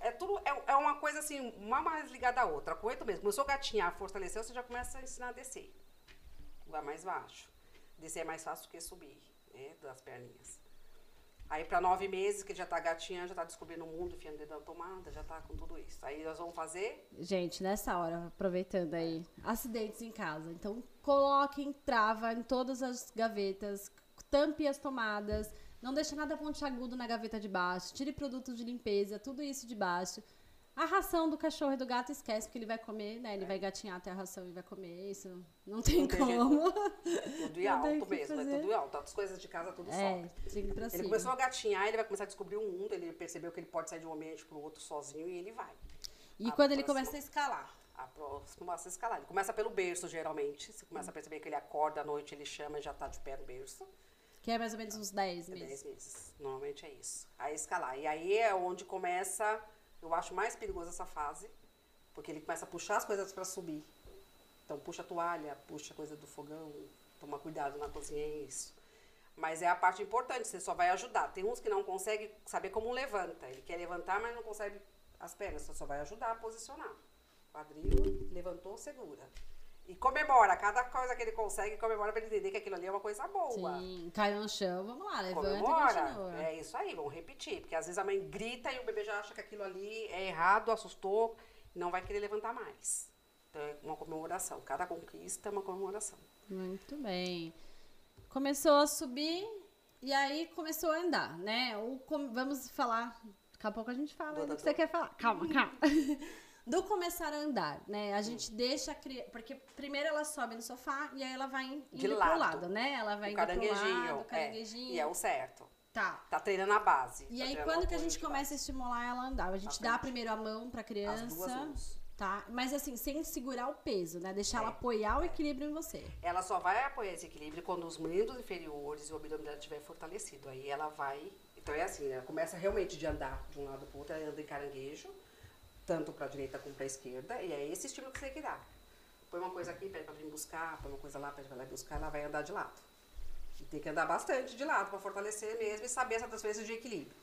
É tudo, é, é uma coisa assim, uma mais ligada à outra. Com oito meses, começou a gatinhar, fortaleceu, você já começa a ensinar a descer. Vai mais baixo. Descer é mais fácil do que subir, né, das perninhas. Aí para nove meses, que já tá gatinhando, já tá descobrindo o mundo, enfiando dedo na tomada, já tá com tudo isso. Aí nós vamos fazer. Gente, nessa hora, aproveitando aí, acidentes em casa. Então, coloquem trava em todas as gavetas, tampe as tomadas, não deixe nada pontiagudo na gaveta de baixo, tire produtos de limpeza, tudo isso de baixo. A ração do cachorro e do gato esquece, porque ele vai comer, né? Ele É. vai gatinhar até a ração e vai comer isso. Não tem Não tem como. Tudo em alto mesmo, fazer. é tudo em alto. As coisas de casa tudo É, sobe. Ele cima. começou a gatinhar, ele vai começar a descobrir o mundo, ele percebeu que ele pode sair de um ambiente para o outro sozinho e ele vai. E a quando ele começa a escalar? A próxima a escalar. Ele começa pelo berço, geralmente. Você começa a perceber que ele acorda à noite, ele chama e já tá de pé no berço. Que é mais ou menos uns 10 É meses. 10 meses. Normalmente é isso. Aí escalar. E aí é onde começa, eu acho mais perigoso essa fase, porque ele começa a puxar as coisas para subir. Então puxa a toalha, puxa a coisa do fogão, toma cuidado na cozinha, é isso. Mas é a parte importante, você só vai ajudar. Tem uns que não conseguem saber como levanta. Ele quer levantar, mas não consegue as pernas, você só vai ajudar a posicionar. Quadril, levantou, segura. E comemora, cada coisa que ele consegue, comemora para ele entender que aquilo ali é uma coisa boa. Sim, caiu no chão, vamos lá, levanta e Comemora. continua. É isso aí, vamos repetir. Porque às vezes a mãe grita e o bebê já acha que aquilo ali é errado, assustou, e não vai querer levantar mais. Então é uma comemoração. Cada conquista é uma comemoração. Muito bem. Começou a subir e aí começou a andar, né? Ou vamos falar, daqui a pouco a gente fala Do que você quer falar. Calma, calma. Do começar a andar, né? A gente deixa a criança. Porque primeiro ela sobe no sofá e aí ela vai indo De pro lado. lado, né? Ela vai o indo pro caranguejinho. lado, o é, caranguejinho. e é o certo. Tá. Tá treinando a base. E tá aí, quando que a gente começa a base. estimular ela a andar? A gente dá primeiro a mão pra criança, As duas mãos. tá? Mas assim, sem segurar o peso, né? Deixar É, ela apoiar o equilíbrio em você. Ela só vai apoiar esse equilíbrio quando os membros inferiores e o abdômen dela estiver fortalecido. Aí ela vai. Então é assim, ela começa realmente de andar de um lado pro outro, ela anda em caranguejo, tanto pra direita como pra esquerda, e é esse estímulo que você tem que dar. Põe uma coisa aqui, pede pra vir buscar, põe uma coisa lá, pede pra ela ir buscar, ela vai andar de lado. E tem que andar bastante de lado pra fortalecer mesmo e saber essa transferência de equilíbrio.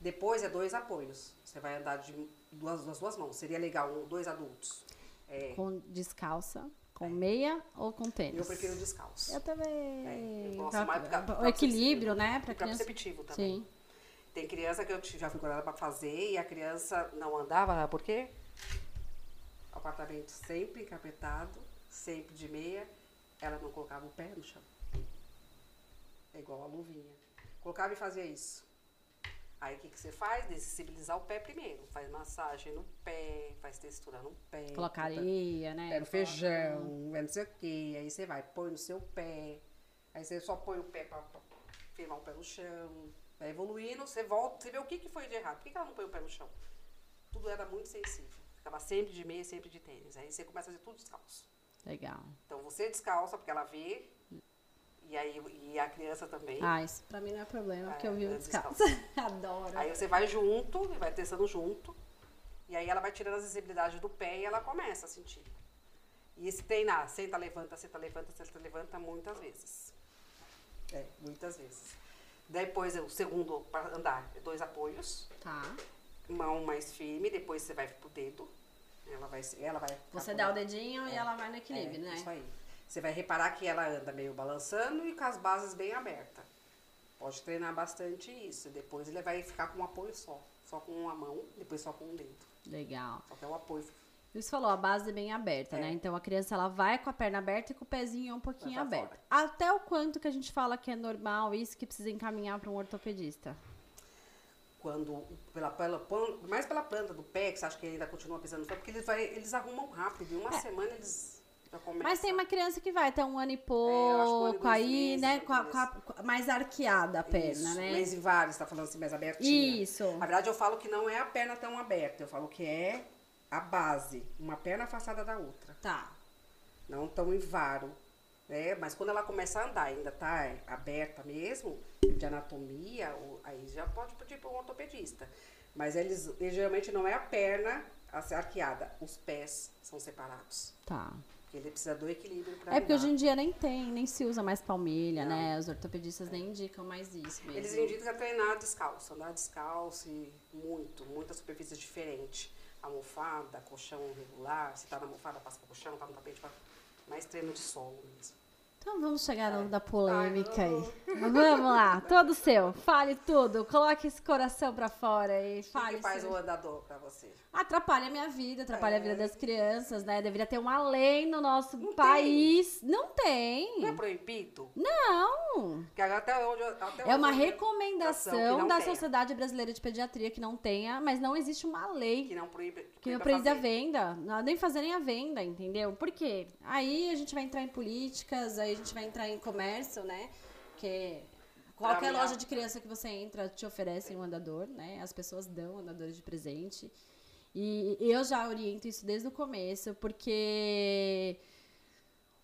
Depois é dois apoios. Você vai andar de duas, das duas mãos. Seria legal, um- dois adultos. É, Com descalça, com meia ou com tênis? eu prefiro descalço. Eu também. É, eu gosto Pra- mais o pra equilíbrio, perceptivo. né? Pra pra criança. perceptivo também. Sim. Tem criança que eu já fui curada pra fazer e a criança não andava, sabe por quê? Apartamento sempre encapetado, sempre de meia, ela não colocava o pé no chão. É igual a luvinha. Colocava e fazia isso. Aí o que, que você faz? Dessensibilizar o pé primeiro. Faz massagem no pé, faz textura no pé. Colocar bota- areia, né? Pega o feijão, é não sei o quê. Aí você vai, põe no seu pé. Aí você só põe o pé pra, pra firmar o pé no chão. Vai evoluindo, você volta, você vê o que, que foi de errado. Por que, que ela não põe o pé no chão? Tudo era muito sensível. Ficava sempre de meia, sempre de tênis. Aí você começa a fazer tudo descalço. Legal. Então você descalça, porque ela vê. E aí e a criança também. Ah, isso pra mim não é problema, porque eu É, vivo eu descalça. Adoro. Aí você vai junto, vai testando junto. E aí ela vai tirando a sensibilidade do pé e ela começa a sentir. E esse treinar, senta, levanta, senta, levanta, senta, levanta, muitas vezes. É, muitas vezes. Depois, o segundo para andar, é dois apoios. Tá. Mão mais firme, depois você vai pro dedo. Ela vai, ela vai Você dá o dedinho e É. ela vai no equilíbrio, é, né? Isso aí. Você vai reparar que ela anda meio balançando e com as bases bem abertas. Pode treinar bastante isso. Depois ele vai ficar com um apoio só. Só com uma mão, depois só com um dedo. Legal. Só que é o apoio. Você falou, a base é bem aberta, É. né? Então a criança ela vai com a perna aberta e com o pezinho um pouquinho pra aberto. Até o quanto que a gente fala que é normal isso que precisa encaminhar para um ortopedista? Quando, pela, pela, mais pela planta do pé, que você acha que ainda continua pisando no chão, porque eles, vai, eles arrumam rápido. Em uma semana eles. É. Mas tem uma criança que vai até um ano e É, acho que um e pouco aí, né? Com a, com a- com a- mais arqueada a perna, Isso, né? Mês inválido, você tá falando assim, mais abertinha. Isso. Na verdade, eu falo que não é a perna tão aberta. Eu falo que é a base. Uma perna afastada da outra. Tá. não tão em varo. Né? Mas quando ela começa a andar, ainda tá aberta mesmo, de anatomia, ou- aí já pode pedir para um ortopedista. Mas eles, eles geralmente não é a perna arqueada, os pés são separados. Tá. Ele precisa do equilíbrio para É porque hoje em dia nem tem, nem se usa mais palmilha, Não. né? Os ortopedistas nem indicam mais isso mesmo. Eles indicam treinar descalço, andar descalço e muito, muitas superfícies diferentes. Almofada, colchão regular, se tá na almofada, passa pro colchão, tá no tapete, passa- mais treino de solo mesmo. Então vamos chegar no da polêmica aí. Vamos lá, todo seu. Fale tudo. Coloque esse coração pra fora e O que fale. que faz seu- o andador pra você? Atrapalha a minha vida, atrapalha a vida É. das crianças, né? Deveria ter uma lei no nosso Não tem. país. Não tem. Não é proibido? Não. Que até onde, até É uma recomendação que não da tenha. Sociedade Brasileira de Pediatria que não tenha, mas não existe uma lei Que não proíbe. que não proíba proíbe a venda, não- nem fazer nem a venda, entendeu? Por quê? Aí a gente vai entrar em políticas, aí a gente vai entrar em comércio, né? Que qualquer minha- loja de criança que você entra te oferece um andador, né? As pessoas dão andadores de presente. E eu já oriento isso desde o começo, porque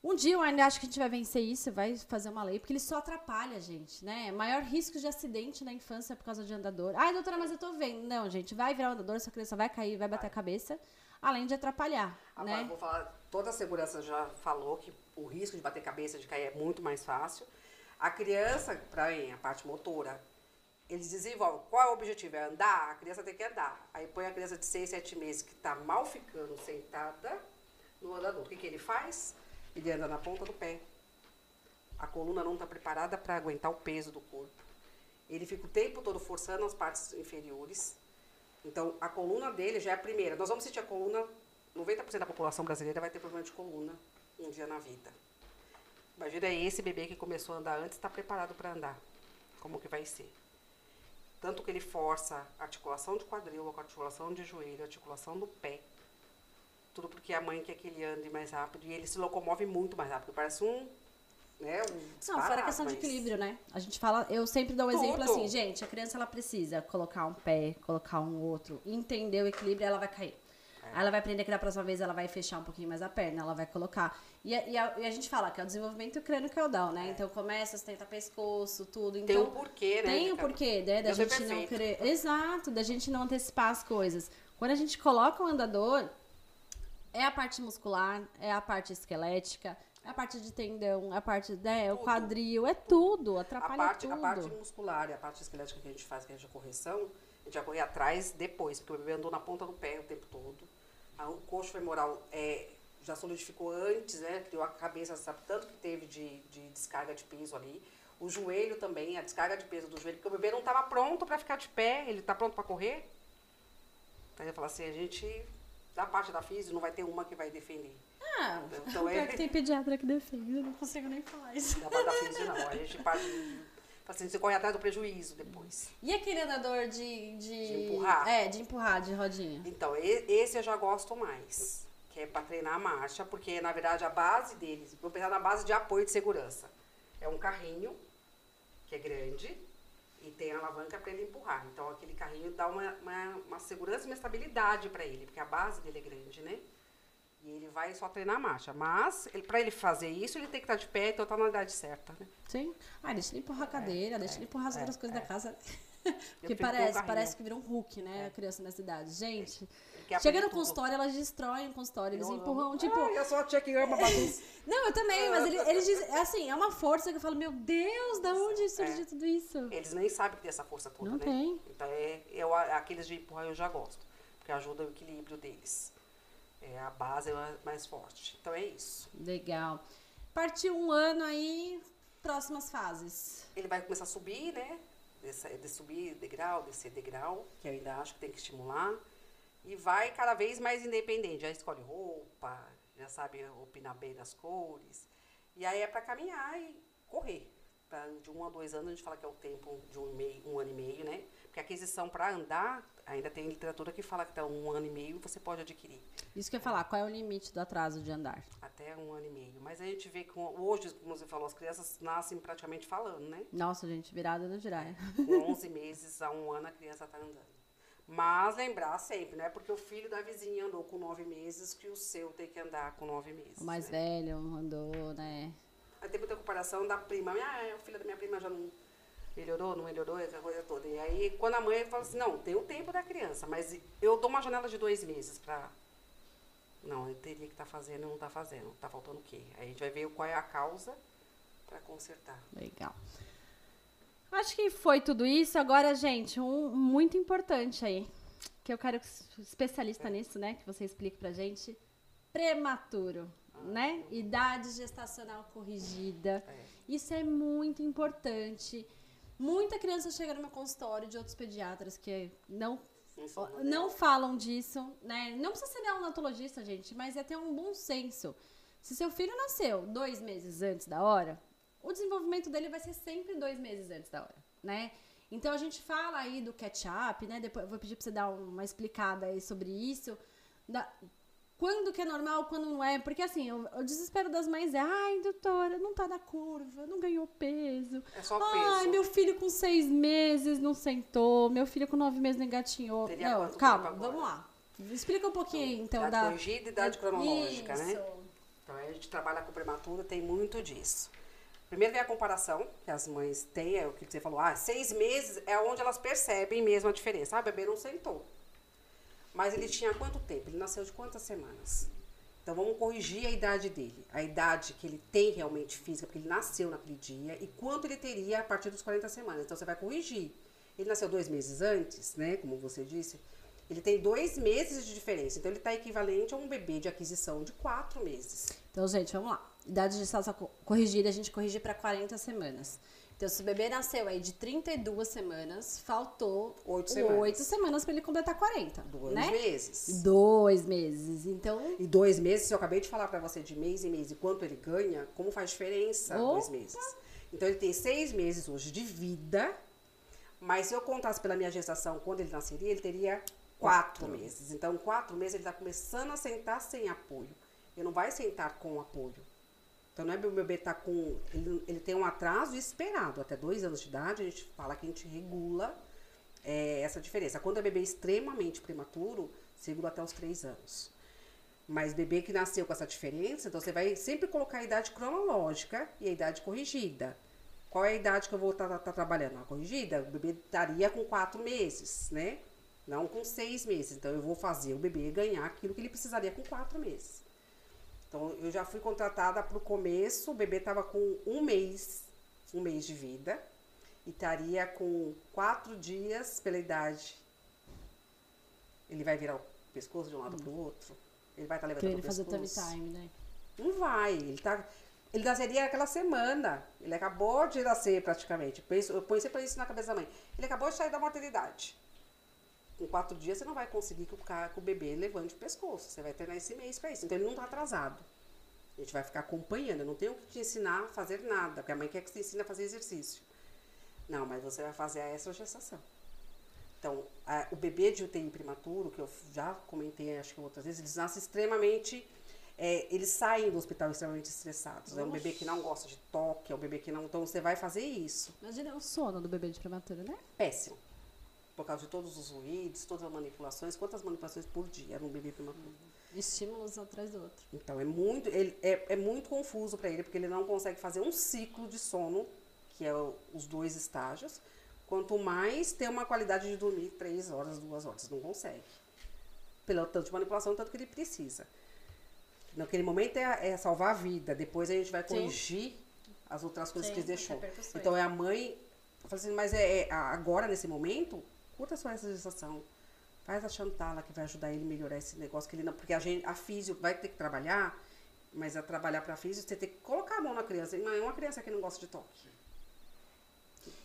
um dia eu ainda acho que a gente vai vencer isso, vai fazer uma lei, porque ele só atrapalha a gente, né? Maior risco de acidente na infância é por causa de andador. Ai, doutora, mas eu tô vendo. Não, gente, vai virar um andador, sua criança vai cair, vai bater a cabeça, além de atrapalhar, Agora, né? vou falar, toda a segurança já falou que o risco de bater cabeça, de cair é muito mais fácil. A criança, para a parte motora, eles desenvolvem. Qual é o objetivo? É andar? A criança tem que andar. Aí põe a criança de 6, 7 meses que está mal ficando sentada no andador. O que, que ele faz? Ele anda na ponta do pé. A coluna não está preparada para aguentar o peso do corpo. Ele fica o tempo todo forçando as partes inferiores. Então, a coluna dele já é a primeira. Nós vamos sentir a coluna, 90% da população brasileira vai ter problema de coluna um dia na vida. Imagina esse bebê que começou a andar antes, está preparado para andar. Como que vai ser? Tanto que ele força articulação de quadril, articulação de joelho, articulação do pé. Tudo porque a mãe quer que ele ande mais rápido e ele se locomove muito mais rápido. Parece um. Né, um Não, fora a questão de mas- equilíbrio, né? A gente fala, eu sempre dou um exemplo Tudo. assim, gente, a criança ela precisa colocar um pé, colocar um outro, entender o equilíbrio, ela vai cair. É. Aí ela vai aprender que da próxima vez ela vai fechar um pouquinho mais a perna, ela vai colocar. E, a- e a, e a gente fala que é o desenvolvimento crânio-caudal, né? Então começa, sustenta pescoço, tudo. É. Tem Então, um porquê, né? Tem o cada- porquê, né? Da é gente não querer. Exato, da gente não antecipar as coisas. Quando a gente coloca o andador, é a parte muscular, é a parte esquelética, é a parte de tendão, é a parte, né, o Tudo. quadril, é tudo, A atrapalha parte, tudo. a parte muscular e a parte esquelética que a gente faz, que é a correção, a gente vai correr atrás depois, porque o bebê andou na ponta do pé o tempo todo. Aí O coxo femoral é, já solidificou antes, né? Criou a cabeça, sabe? Tanto que teve de, de descarga de peso ali. O joelho também, a descarga de peso do joelho, porque o bebê não estava pronto para ficar de pé, ele está pronto para correr. Então eu falo assim, a gente, da parte da física, não vai ter uma que vai defender. Ah, Então pior é- que tem pediatra que defende, eu não consigo nem falar isso. Da parte da física não, a gente parte de, assim, você corre atrás do prejuízo depois. E aquele andador de, de... De empurrar? É, de empurrar, de rodinha. Então, esse eu já gosto mais, que é para treinar a marcha, porque na verdade a base deles, vou pensar na base de apoio de segurança. É um carrinho, que é grande, e tem a alavanca para ele empurrar. Então, aquele carrinho dá uma, uma, uma segurança e uma estabilidade para ele, porque a base dele é grande, né? E ele vai só treinar a marcha. Mas, para ele fazer isso, ele tem que estar de pé, então tá na idade certa, né? Sim. Ah, deixa ele empurrar a cadeira, deixa ele empurrar as é, outras coisas é. da casa. Eu Porque parece, parece que vira um Hulk, né? A criança nessa idade. Gente, chega no consultório, elas destroem o consultório. Eles Eu empurram, amo. tipo. Ah, eu sou a tia que ama bagunça. Não, eu também, mas ele- eles dizem. Assim, é uma força que eu falo, meu Deus, da onde surgiu É. tudo isso? Eles nem sabem que tem essa força toda, Não né? tem. Então, é, eu, aqueles de empurrar eu já gosto, porque ajuda o equilíbrio deles. É, a base é mais forte. Então, é isso. Legal. Partiu um ano aí, próximas fases. Ele vai começar a subir, né? Descer, de subir degrau, descer degrau, que eu ainda acho que tem que estimular. E vai cada vez mais independente. Já escolhe roupa, já sabe opinar bem das cores. E aí é para caminhar e correr. Pra, de um a dois anos, a gente fala que é o tempo de um, e meio, um ano e meio, né? Porque a aquisição para andar, ainda tem literatura que fala que tá um ano e meio você pode adquirir. Isso que eu ia falar, qual é o limite do atraso de andar? Até um ano e meio. Mas a gente vê que hoje, como você falou, as crianças nascem praticamente falando, né? Nossa, gente, virada no giraia. Com 11 meses a um ano a criança está andando. Mas lembrar sempre, não é porque o filho da vizinha andou com 9 meses que o seu tem que andar com 9 meses. O mais né? velho andou, né? Aí tem muita comparação da prima. Ah, o filho da minha prima já não melhorou, não melhorou, essa coisa toda. E aí, quando a mãe fala assim, não, tem o tempo da criança, mas eu dou uma janela de dois meses para... Não, ele teria que estar fazendo e não está fazendo. Está faltando o quê? Aí a gente vai ver qual é a causa para consertar. Legal. Acho que foi tudo isso. Agora, gente, um muito importante aí, que eu quero que especialista nisso, né, que você explique pra gente. Prematuro. né? Idade gestacional corrigida. É. Isso é muito importante. Muita criança chega no meu consultório de outros pediatras que não não falam disso, né? Não precisa ser neonatologista, gente, mas é ter um bom senso. Se seu filho nasceu dois meses antes da hora, o desenvolvimento dele vai ser sempre dois meses antes da hora, né? Então a gente fala aí do catch-up, né? Depois eu vou pedir pra você dar uma explicada aí sobre isso. Da- quando que é normal, quando não é. Porque assim, o, o desespero das mães é, ai, doutora, não tá na curva, não ganhou peso. É só Ai, peso. meu filho com seis meses não sentou, meu filho com nove meses não engatinhou. Teria não, calma, vamos lá. Explica um pouquinho, então, Idade da... corrigida e idade cronológica, né? Isso. Então, aí a gente trabalha com prematuro, tem muito disso. Primeiro vem a comparação, que as mães têm, é o que você falou, ah, seis meses é onde elas percebem mesmo a diferença. Ah, bebê não sentou. Mas ele tinha quanto tempo? Ele nasceu de quantas semanas? Então vamos corrigir a idade dele. A idade que ele tem realmente física, porque ele nasceu naquele dia, e quanto ele teria a partir dos 40 semanas. Então você vai corrigir. Ele nasceu dois meses antes, né? Como você disse. Ele tem dois meses de diferença. Então ele está equivalente a um bebê de aquisição de quatro meses. Então, gente, vamos lá. Idade de co- corrigida, a gente corrige para 40 semanas. Então, se o bebê nasceu aí de 32 semanas, faltou Oito semanas. oito semanas para ele completar 40, Dois né? meses. Dois meses. Então, E dois meses, se eu acabei de falar pra você de mês em mês e quanto ele ganha, como faz diferença Opa! dois meses? Então ele tem seis meses hoje de vida, mas se eu contasse pela minha gestação quando ele nasceria, ele teria quatro meses. Então, quatro meses ele tá começando a sentar sem apoio. Ele não vai sentar com apoio. Então não é meu bebê tá com. Ele, ele tem um atraso esperado. Até dois anos de idade, a gente fala que a gente regula é, essa diferença. Quando é bebê extremamente prematuro, segura até os três anos. Mas bebê que nasceu com essa diferença, então você vai sempre colocar a idade cronológica e a idade corrigida. Qual é a idade que eu vou estar trabalhando? A corrigida, o bebê estaria com quatro meses, né? Não com seis meses. Então eu vou fazer o bebê ganhar aquilo que ele precisaria com quatro meses. Então eu já fui contratada para o começo, o bebê estava com um mês, um mês de vida, e estaria com quatro dias pela idade. Ele vai virar o pescoço de um lado para o outro. Ele vai estar pra levantando ele o fazer tummy pescoço. time, né? Não vai. Ele tá. Ele nasceria aquela semana. Ele acabou de nascer praticamente. Eu ponho sempre isso na cabeça da mãe. Ele acabou de sair da maternidade. Com quatro dias você não vai conseguir que o, ca- que o bebê levante o pescoço. Você vai ter esse mês pra isso. Então ele não tá atrasado. A gente vai ficar acompanhando. Eu não tenho que te ensinar a fazer nada, porque a mãe quer que você ensine a fazer exercício. Não, mas você vai fazer a extra gestação. Então, a- o bebê de UTI prematuro, que eu já comentei acho que outras vezes, eles nascem extremamente. é, eles saem do hospital extremamente estressados. É um bebê que não gosta de toque, é um bebê que não. Então você vai fazer isso. Imagina o sono do bebê de prematuro, né? Péssimo. Por causa de todos os ruídos, todas as manipulações. Quantas manipulações por dia num bebê prematuro? Estímulos um atrás do outro. Então é muito, ele, é, é muito confuso para ele, porque ele não consegue fazer um ciclo de sono, que é o- os dois estágios. Quanto mais ter uma qualidade de dormir três horas, duas horas. Não consegue. Pelo tanto de manipulação, tanto que ele precisa. Naquele momento é, é salvar a vida. Depois a gente vai Sim. corrigir as outras coisas Sim, que ele deixou. Então é a mãe. Eu falei assim, mas é, é agora, nesse momento, curta só essa gestação. Faz a Chantala que vai ajudar ele a melhorar esse negócio que ele não. Porque a, gente, a físio vai ter que trabalhar, mas a trabalhar pra físio, você tem que colocar a mão na criança. E, mãe, é uma criança que não gosta de toque.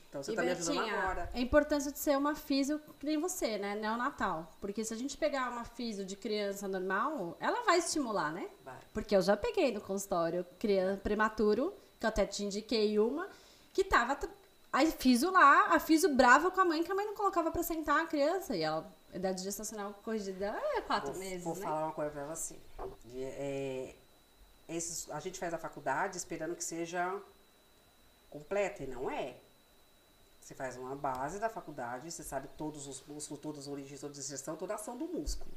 Então você E, tá me ajudando Bertinha, agora. A importância de ser uma físio que nem você, né? Neonatal. Porque se a gente pegar uma físio de criança normal, ela vai estimular, né? Vai. Porque eu já peguei no consultório criança prematuro, que eu até te indiquei uma, que tava. Aí físio lá, a físio brava com a mãe, que a mãe não colocava pra sentar a criança. E ela, a idade gestacional corrigida é quatro Vou, meses, vou né? falar uma coisa pra você. De- é, esses, a gente faz a faculdade esperando que seja completa, e não é. Você faz uma base da faculdade, você sabe todos os músculos, todas as origens, toda a digestão, toda a ação do músculo.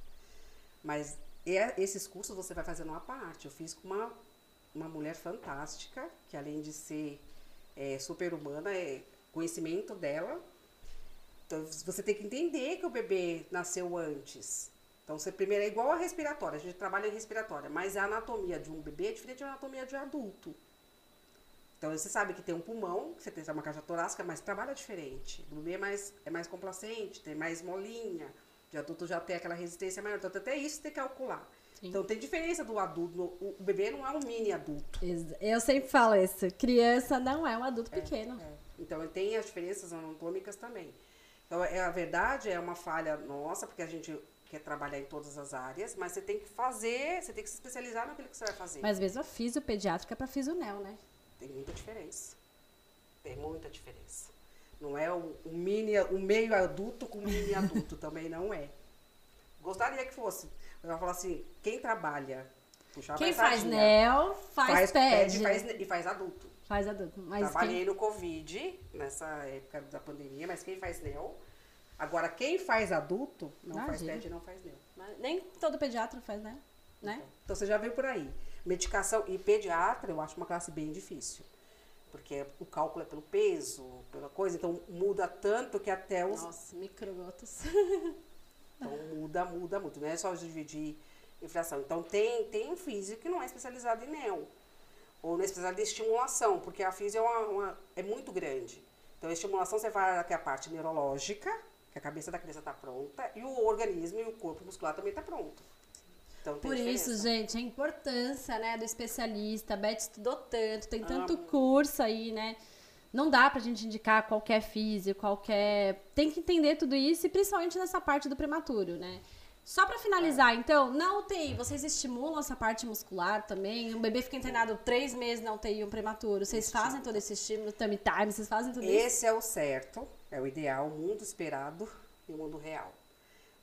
Mas é- esses cursos você vai fazendo uma parte. Eu fiz com uma, uma mulher fantástica, que além de ser é, super-humana, é conhecimento dela. Então, você tem que entender que o bebê nasceu antes. Então, você primeiro é igual a respiratória, a gente trabalha em respiratória, mas a anatomia de um bebê é diferente da anatomia de um adulto. Então, você sabe que tem um pulmão, que você tem uma caixa torácica, mas trabalha diferente. Do bebê é mais, é mais complacente, tem mais molinha. De adulto já tem aquela resistência maior. Então, até isso tem que calcular. Sim. Então tem diferença do adulto. O bebê não é um mini adulto. Eu sempre falo isso. Criança não é um adulto é, pequeno. É. Então ele tem as diferenças anatômicas também. Então, é, a verdade é uma falha nossa, porque a gente quer trabalhar em todas as áreas, mas você tem que fazer, você tem que se especializar naquilo que você vai fazer. Mas mesmo a fisiopediátrica é para fisionel, né? Tem muita diferença. Tem muita diferença. Não é um, um mini, um meio adulto com um mini adulto, também não é. Gostaria que fosse. Eu vou falar assim, quem trabalha, puxar Quem faz NEL, faz, faz pede. Faz, e faz adulto. Faz adulto. Mas Trabalhei quem... no Covid, nessa época da pandemia, mas quem faz NEL Agora, quem faz adulto, não Imagina. faz ped, não faz NEL. Nem todo pediatra faz, né? né? Então, então, você já viu por aí. Medicação e pediatra, eu acho uma classe bem difícil. Porque o cálculo é pelo peso, pela coisa, então muda tanto que até os. Nossa, microgotas. então muda, muda muito. Não é só dividir inflação. Então tem, tem um físico que não é especializado em NEL. Ou não é especializado em estimulação, porque a física é, uma, uma, é muito grande. Então a estimulação você vai aqui a parte neurológica, que a cabeça da criança está pronta e o organismo e o corpo muscular também está pronto. Então, Por diferença. isso, gente, a importância, né, do especialista. A Beth estudou tanto, tem tanto Amo. curso aí, né? Não dá pra gente indicar qualquer físico, qualquer. Tem que entender tudo isso, e principalmente nessa parte do prematuro, né? Só para finalizar, é. então, na UTI, vocês estimulam essa parte muscular também? Um bebê fica internado três meses na UTI, um prematuro. Vocês fazem todo esse estímulo, tummy time, vocês fazem tudo esse isso? Esse é o certo. É o ideal, o mundo esperado e o mundo real.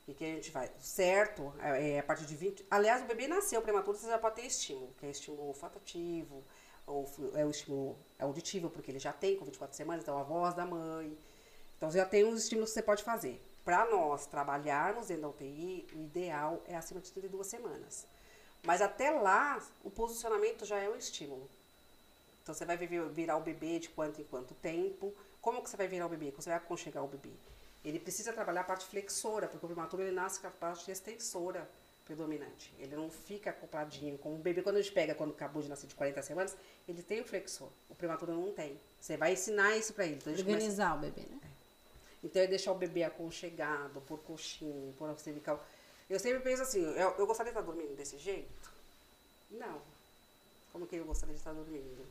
E que a gente vai. Certo, é, é a partir de 20. Aliás, o bebê nasceu prematuro, você já pode ter estímulo, que é estímulo olfatativo, ou é o estímulo auditivo, porque ele já tem com 24 semanas, então a voz da mãe. Então já tem uns estímulos que você pode fazer. Para nós trabalharmos dentro da UTI, o ideal é acima de 32 semanas. Mas até lá, o posicionamento já é um estímulo. Então você vai virar o bebê de quanto em quanto tempo, como que você vai virar o bebê? Como você vai aconchegar o bebê? Ele precisa trabalhar a parte flexora, porque o prematuro ele nasce com a parte extensora predominante. Ele não fica acopladinho. Como o bebê, quando a gente pega, quando acabou de nascer de 40 semanas, ele tem o flexor. O prematuro não tem. Você vai ensinar isso para ele. Então, Organizar começa... o bebê, né? É. Então, é deixar o bebê aconchegado, por coxinha, por cervical. Eu sempre penso assim, eu, eu gostaria de estar dormindo desse jeito? Não. Como que eu gostaria de estar dormindo?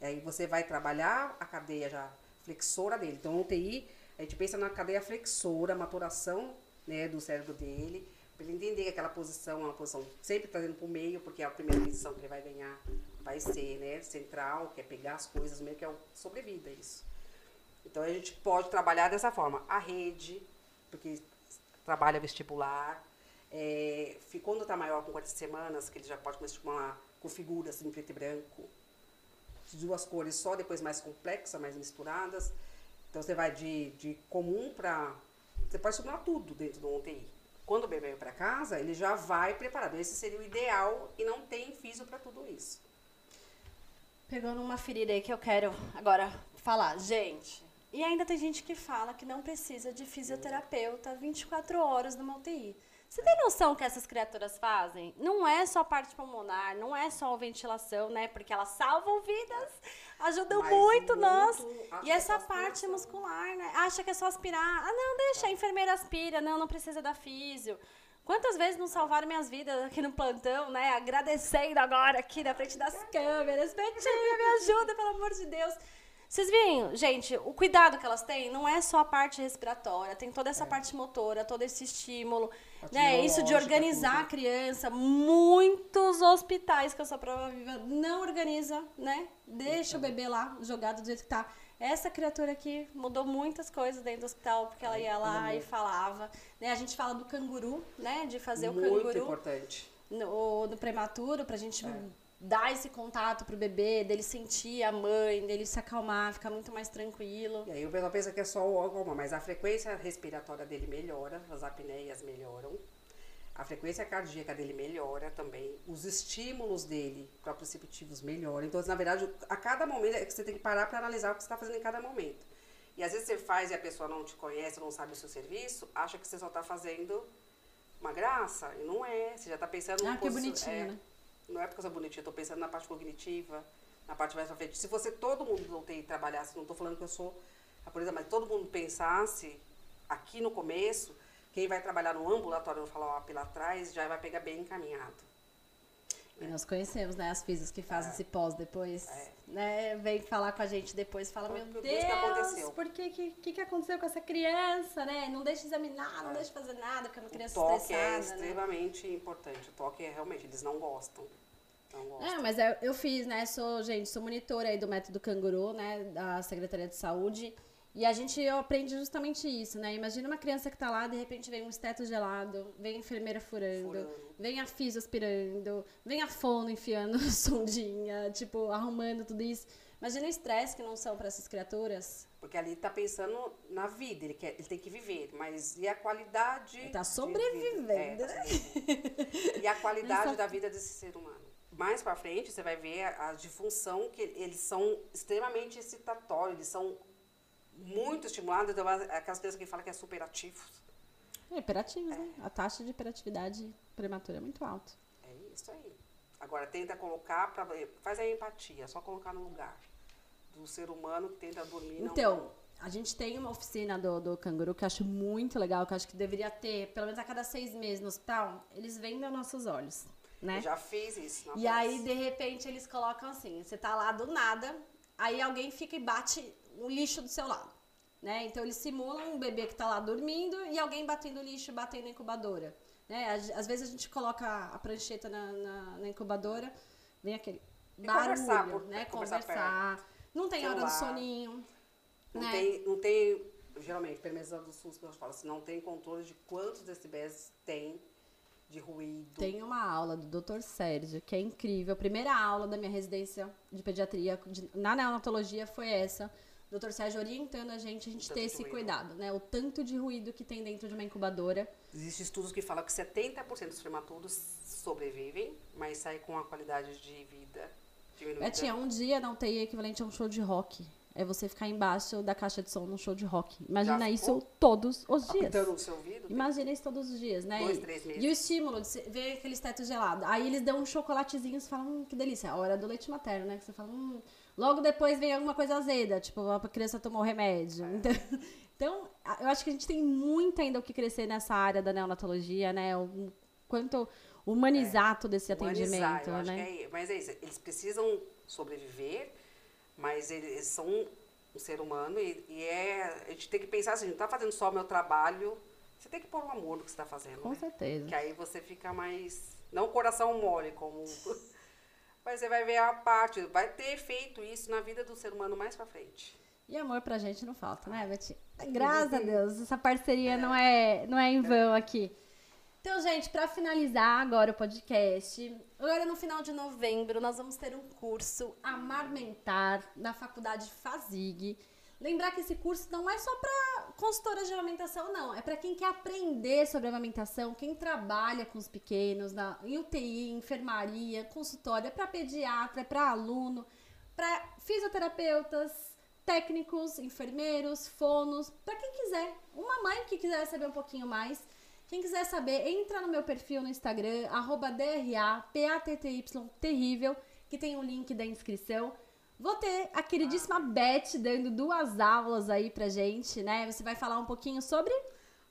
Aí você vai trabalhar a cadeia já flexora dele. Então, UTI, a gente pensa na cadeia flexora, maturação né, do cérebro dele, para ele entender que aquela posição é uma posição sempre trazendo para o meio, porque é a primeira posição que ele vai ganhar vai ser né, central, que é pegar as coisas meio que é o sobrevida isso. Então, a gente pode trabalhar dessa forma. A rede, porque trabalha vestibular, é, quando está maior com 40 semanas, que ele já pode começar a estimular com figuras em preto e branco, duas cores só, depois mais complexa, mais misturadas. Então você vai de, de comum para. Você pode estimular tudo dentro do UTI. Quando o bebê vem para casa, ele já vai preparado. Esse seria o ideal e não tem físio para tudo isso. Pegou numa ferida aí que eu quero agora falar. Gente, e ainda tem gente que fala que não precisa de fisioterapeuta 24 horas numa UTI. Você tem noção que essas criaturas fazem? Não é só parte pulmonar, não é só ventilação, né? Porque elas salvam vidas, ajudam Mas muito, muito nós. E essa parte muscular, né? Acha que é só aspirar. Ah, não, deixa, a enfermeira aspira. Não, não precisa da físio. Quantas vezes não salvaram minhas vidas aqui no plantão, né? Agradecendo agora aqui na frente das câmeras. Betinha, me ajuda, pelo amor de Deus. Vocês veem, gente, o cuidado que elas têm não é só a parte respiratória, tem toda essa é. parte motora, todo esse estímulo, né? Isso de organizar a criança. Muitos hospitais que eu sou prova viva não organiza, né? Deixa o bebê lá jogado do jeito que tá. Essa criatura aqui mudou muitas coisas dentro do hospital, porque ela ia lá e falava. Né? A gente fala do canguru, né? De fazer Muito o canguru. Muito importante. No, no prematuro, pra gente é dar esse contato pro bebê, dele sentir a mãe, dele se acalmar, ficar muito mais tranquilo. E aí o pessoal pensa que é só o órgão, mas a frequência respiratória dele melhora, as apneias melhoram, a frequência cardíaca dele melhora também, os estímulos dele proprioceptivos melhoram. Então, na verdade, a cada momento é que você tem que parar para analisar o que você está fazendo em cada momento. E às vezes você faz e a pessoa não te conhece, não sabe o seu serviço, acha que você só está fazendo uma graça, e não é. Você já está pensando... Ah, que bonitinho, é, né? Não é eu sou bonitinha, eu tô pensando na parte cognitiva, na parte mais pra frente. Se você, todo mundo do UTI trabalhasse, não tô falando que eu sou a polícia, mas todo mundo pensasse aqui no começo, quem vai trabalhar no ambulatório no follow-up lá atrás já vai pegar bem encaminhado. E nós conhecemos, né, as físicas que fazem É. esse pós depois, É. né, vem falar com a gente depois, fala, meu Deus, que que aconteceu?" por que, que que aconteceu com essa criança, né? Não deixa examinar, não deixa fazer nada, porque é uma O criança toque é estressada, né? extremamente importante. O toque é realmente, eles não gostam. Não gostam. É, mas eu, eu fiz, né? Sou, gente, sou monitora aí do método Canguru, né? Da Secretaria de Saúde. E a gente aprende justamente isso, né? Imagina uma criança que tá lá, de repente vem um esteto gelado, vem a enfermeira furando, Furando. vem a físio aspirando, vem a fono enfiando sondinha, tipo, arrumando tudo isso. Imagina o estresse que não são para essas criaturas. Porque ali tá pensando na vida, ele, quer, ele tem que viver, mas e a qualidade. Tá de sobrevivendo, tá né? sobrevivendo. E a qualidade Essa- da vida desse ser humano. Mais pra frente, você vai ver a, a disfunção que eles são extremamente excitatórios, eles são muito estimulados. Então, aquelas crianças que falam que é superativos. É, hiperativos, né? A taxa de hiperatividade prematura é muito alta. É isso aí. Agora, tenta colocar, pra, faz a empatia, só colocar no lugar do ser humano que tenta dormir. não- Então, a gente tem uma oficina do, do canguru que eu acho muito legal, que eu acho que deveria ter, pelo menos a cada seis meses no hospital, eles vendem nossos olhos, né? Eu já fiz isso. na E aí, de repente, eles colocam assim, você tá lá do nada, aí alguém fica e bate o lixo do seu lado, né? Então, eles simulam um bebê que tá lá dormindo e alguém batendo lixo, batendo na incubadora, né? Às, vezes a gente coloca a prancheta na, na- na incubadora, vem aquele E barulho, conversar por- né? conversar Conversar. Não tem hora do soninho, Não, né? tem, não tem, geralmente, pelo menos do SUS, que eu falo assim, não tem controle de quantos decibéis tem de ruído. Tem uma aula do Dr. Sérgio, que é incrível. A primeira aula da minha residência de pediatria de- na neonatologia foi essa. O Dr. Sérgio orientando a gente a gente ter esse cuidado, né? O tanto de ruído que tem dentro de uma incubadora. Existem estudos que falam que 70% dos prematuros sobrevivem, mas saem com a qualidade de vida diminuída. É, tinha um dia na UTI equivalente a um show de rock. É você ficar embaixo da caixa de som num show de rock. Imagina isso todos os dias. No seu ouvido. Imagina isso todos os dias, né? Dois, três meses. E o estímulo de ver aquele teto gelado. Aí eles dão um chocolatezinho e você fala, hum, que delícia. A hora do leite materno, né? Que você fala, hum. Logo depois vem alguma coisa azeda, tipo, a criança tomou remédio. É. Então, então, eu acho que a gente tem muito ainda o que crescer nessa área da neonatologia, né? O quanto humanizar todo esse atendimento, Humanizar, acho né? é, mas é isso, eles precisam sobreviver, mas eles são um ser humano e, e é, a gente tem que pensar assim, não tá fazendo só o meu trabalho, você tem que pôr o amor no que você tá fazendo, Com né? certeza. Que aí você fica mais, não coração mole, como... Mas você vai ver a parte, vai ter feito isso na vida do ser humano mais pra frente. E amor pra gente não falta, né, Betinho? Graças a Deus, essa parceria não é, não é em vão aqui. Então, gente, pra finalizar agora o podcast, agora no final de novembro nós vamos ter um curso Amarmentar na Faculdade Fazig. Lembrar que esse curso não é só para consultoras de amamentação, não. É para quem quer aprender sobre amamentação, quem trabalha com os pequenos, na, em UTI, enfermaria, consultório, é para pediatra, é para aluno, para fisioterapeutas, técnicos, enfermeiros, fonos, para quem quiser. Uma mãe que quiser saber um pouquinho mais. Quem quiser saber, entra no meu perfil no Instagram, arroba DRA, terrível, que tem o link da inscrição. Vou ter a queridíssima Beth dando duas aulas aí pra gente, né? Você vai falar um pouquinho sobre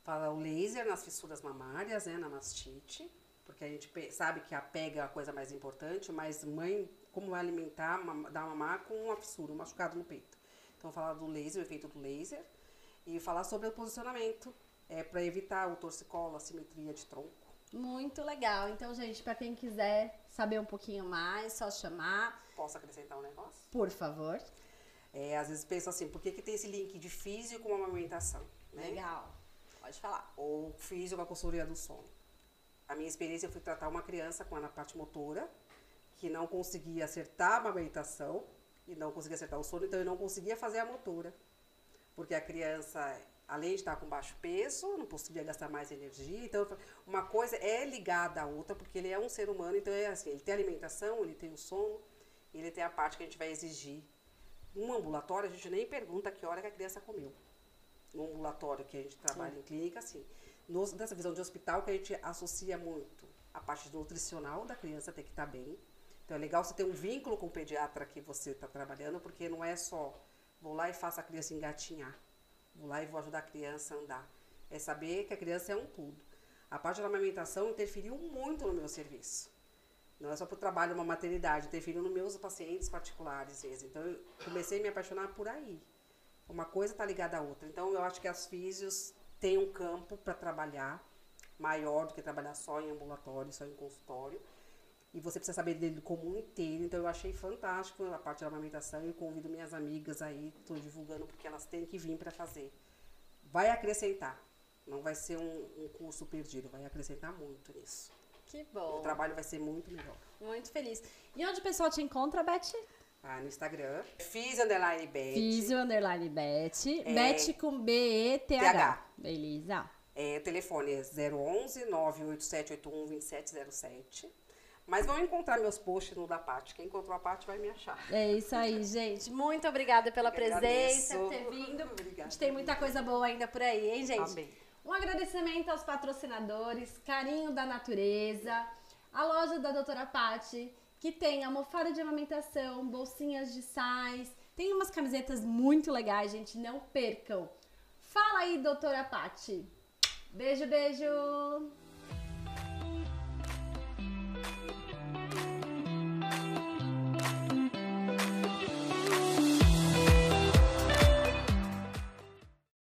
Fala o laser nas fissuras mamárias, né, na mastite, porque a gente sabe que a pega é a coisa mais importante, mas mãe, como vai alimentar, dar mamar com uma fissura, um machucado no peito. Então, falar do laser, o efeito do laser, e falar sobre o posicionamento, é, para evitar o torcicolo, a simetria de tronco. Muito legal. Então, gente, pra quem quiser saber um pouquinho mais, só chamar, Posso acrescentar um negócio? por favor. É, às vezes pensa assim, por que, que tem esse link de físio com amamentação? Né? Legal. Pode falar. ou físio com a consultoria do sono. A minha experiência, fui tratar uma criança com a parte motora, que não conseguia acertar a amamentação e não conseguia acertar o sono, então eu não conseguia fazer a motora. Porque a criança, além de estar com baixo peso, não conseguia gastar mais energia. Então, uma coisa é ligada à outra, porque ele é um ser humano, então é assim, ele tem alimentação, ele tem o sono, ele tem a parte que a gente vai exigir. No ambulatório, a gente nem pergunta que hora que a criança comeu no ambulatório que a gente trabalha em clínica, assim, nos, nessa visão de hospital que a gente associa muito a parte nutricional da criança tem que estar bem. Então é legal você ter um vínculo com o pediatra que você está trabalhando, porque não é só vou lá e faço a criança engatinhar, vou lá e vou ajudar a criança a andar. É saber que a criança é um tudo. A parte da amamentação interferiu muito no meu serviço. Não é só para o trabalho, uma maternidade, interferiu nos meus pacientes particulares. Então, eu comecei a me apaixonar por aí. Uma coisa está ligada à outra. Então, eu acho que as físios têm um campo para trabalhar maior do que trabalhar só em ambulatório, só em consultório. E você precisa saber dele como um inteiro. Então, eu achei fantástico a parte da amamentação. Eu convido minhas amigas aí, estou divulgando porque elas têm que vir para fazer. Vai acrescentar. Não vai ser um, um curso perdido, vai acrescentar muito nisso. Que bom. O trabalho vai ser muito melhor. Muito feliz. E onde o pessoal te encontra, Beth? Ah, no Instagram. Fiz underline Beth. Físio underline Beth. É. Beth com B-E-T-H. TH. Beleza. É, o telefone é 011 98781 2707. Mas vão encontrar meus posts no da Paty. Quem encontrou a Paty vai me achar. É isso aí, gente. Muito obrigada pela Eu presença, agradeço. por ter vindo. Obrigada. A gente tem muita coisa boa ainda por aí, hein, gente? Amém. Um agradecimento aos patrocinadores, Carinho da Natureza, a loja da Doutora Pati, que tem almofada de amamentação, bolsinhas de sais, tem umas camisetas muito legais, gente, não percam. Fala aí, Doutora Pati. Beijo, beijo.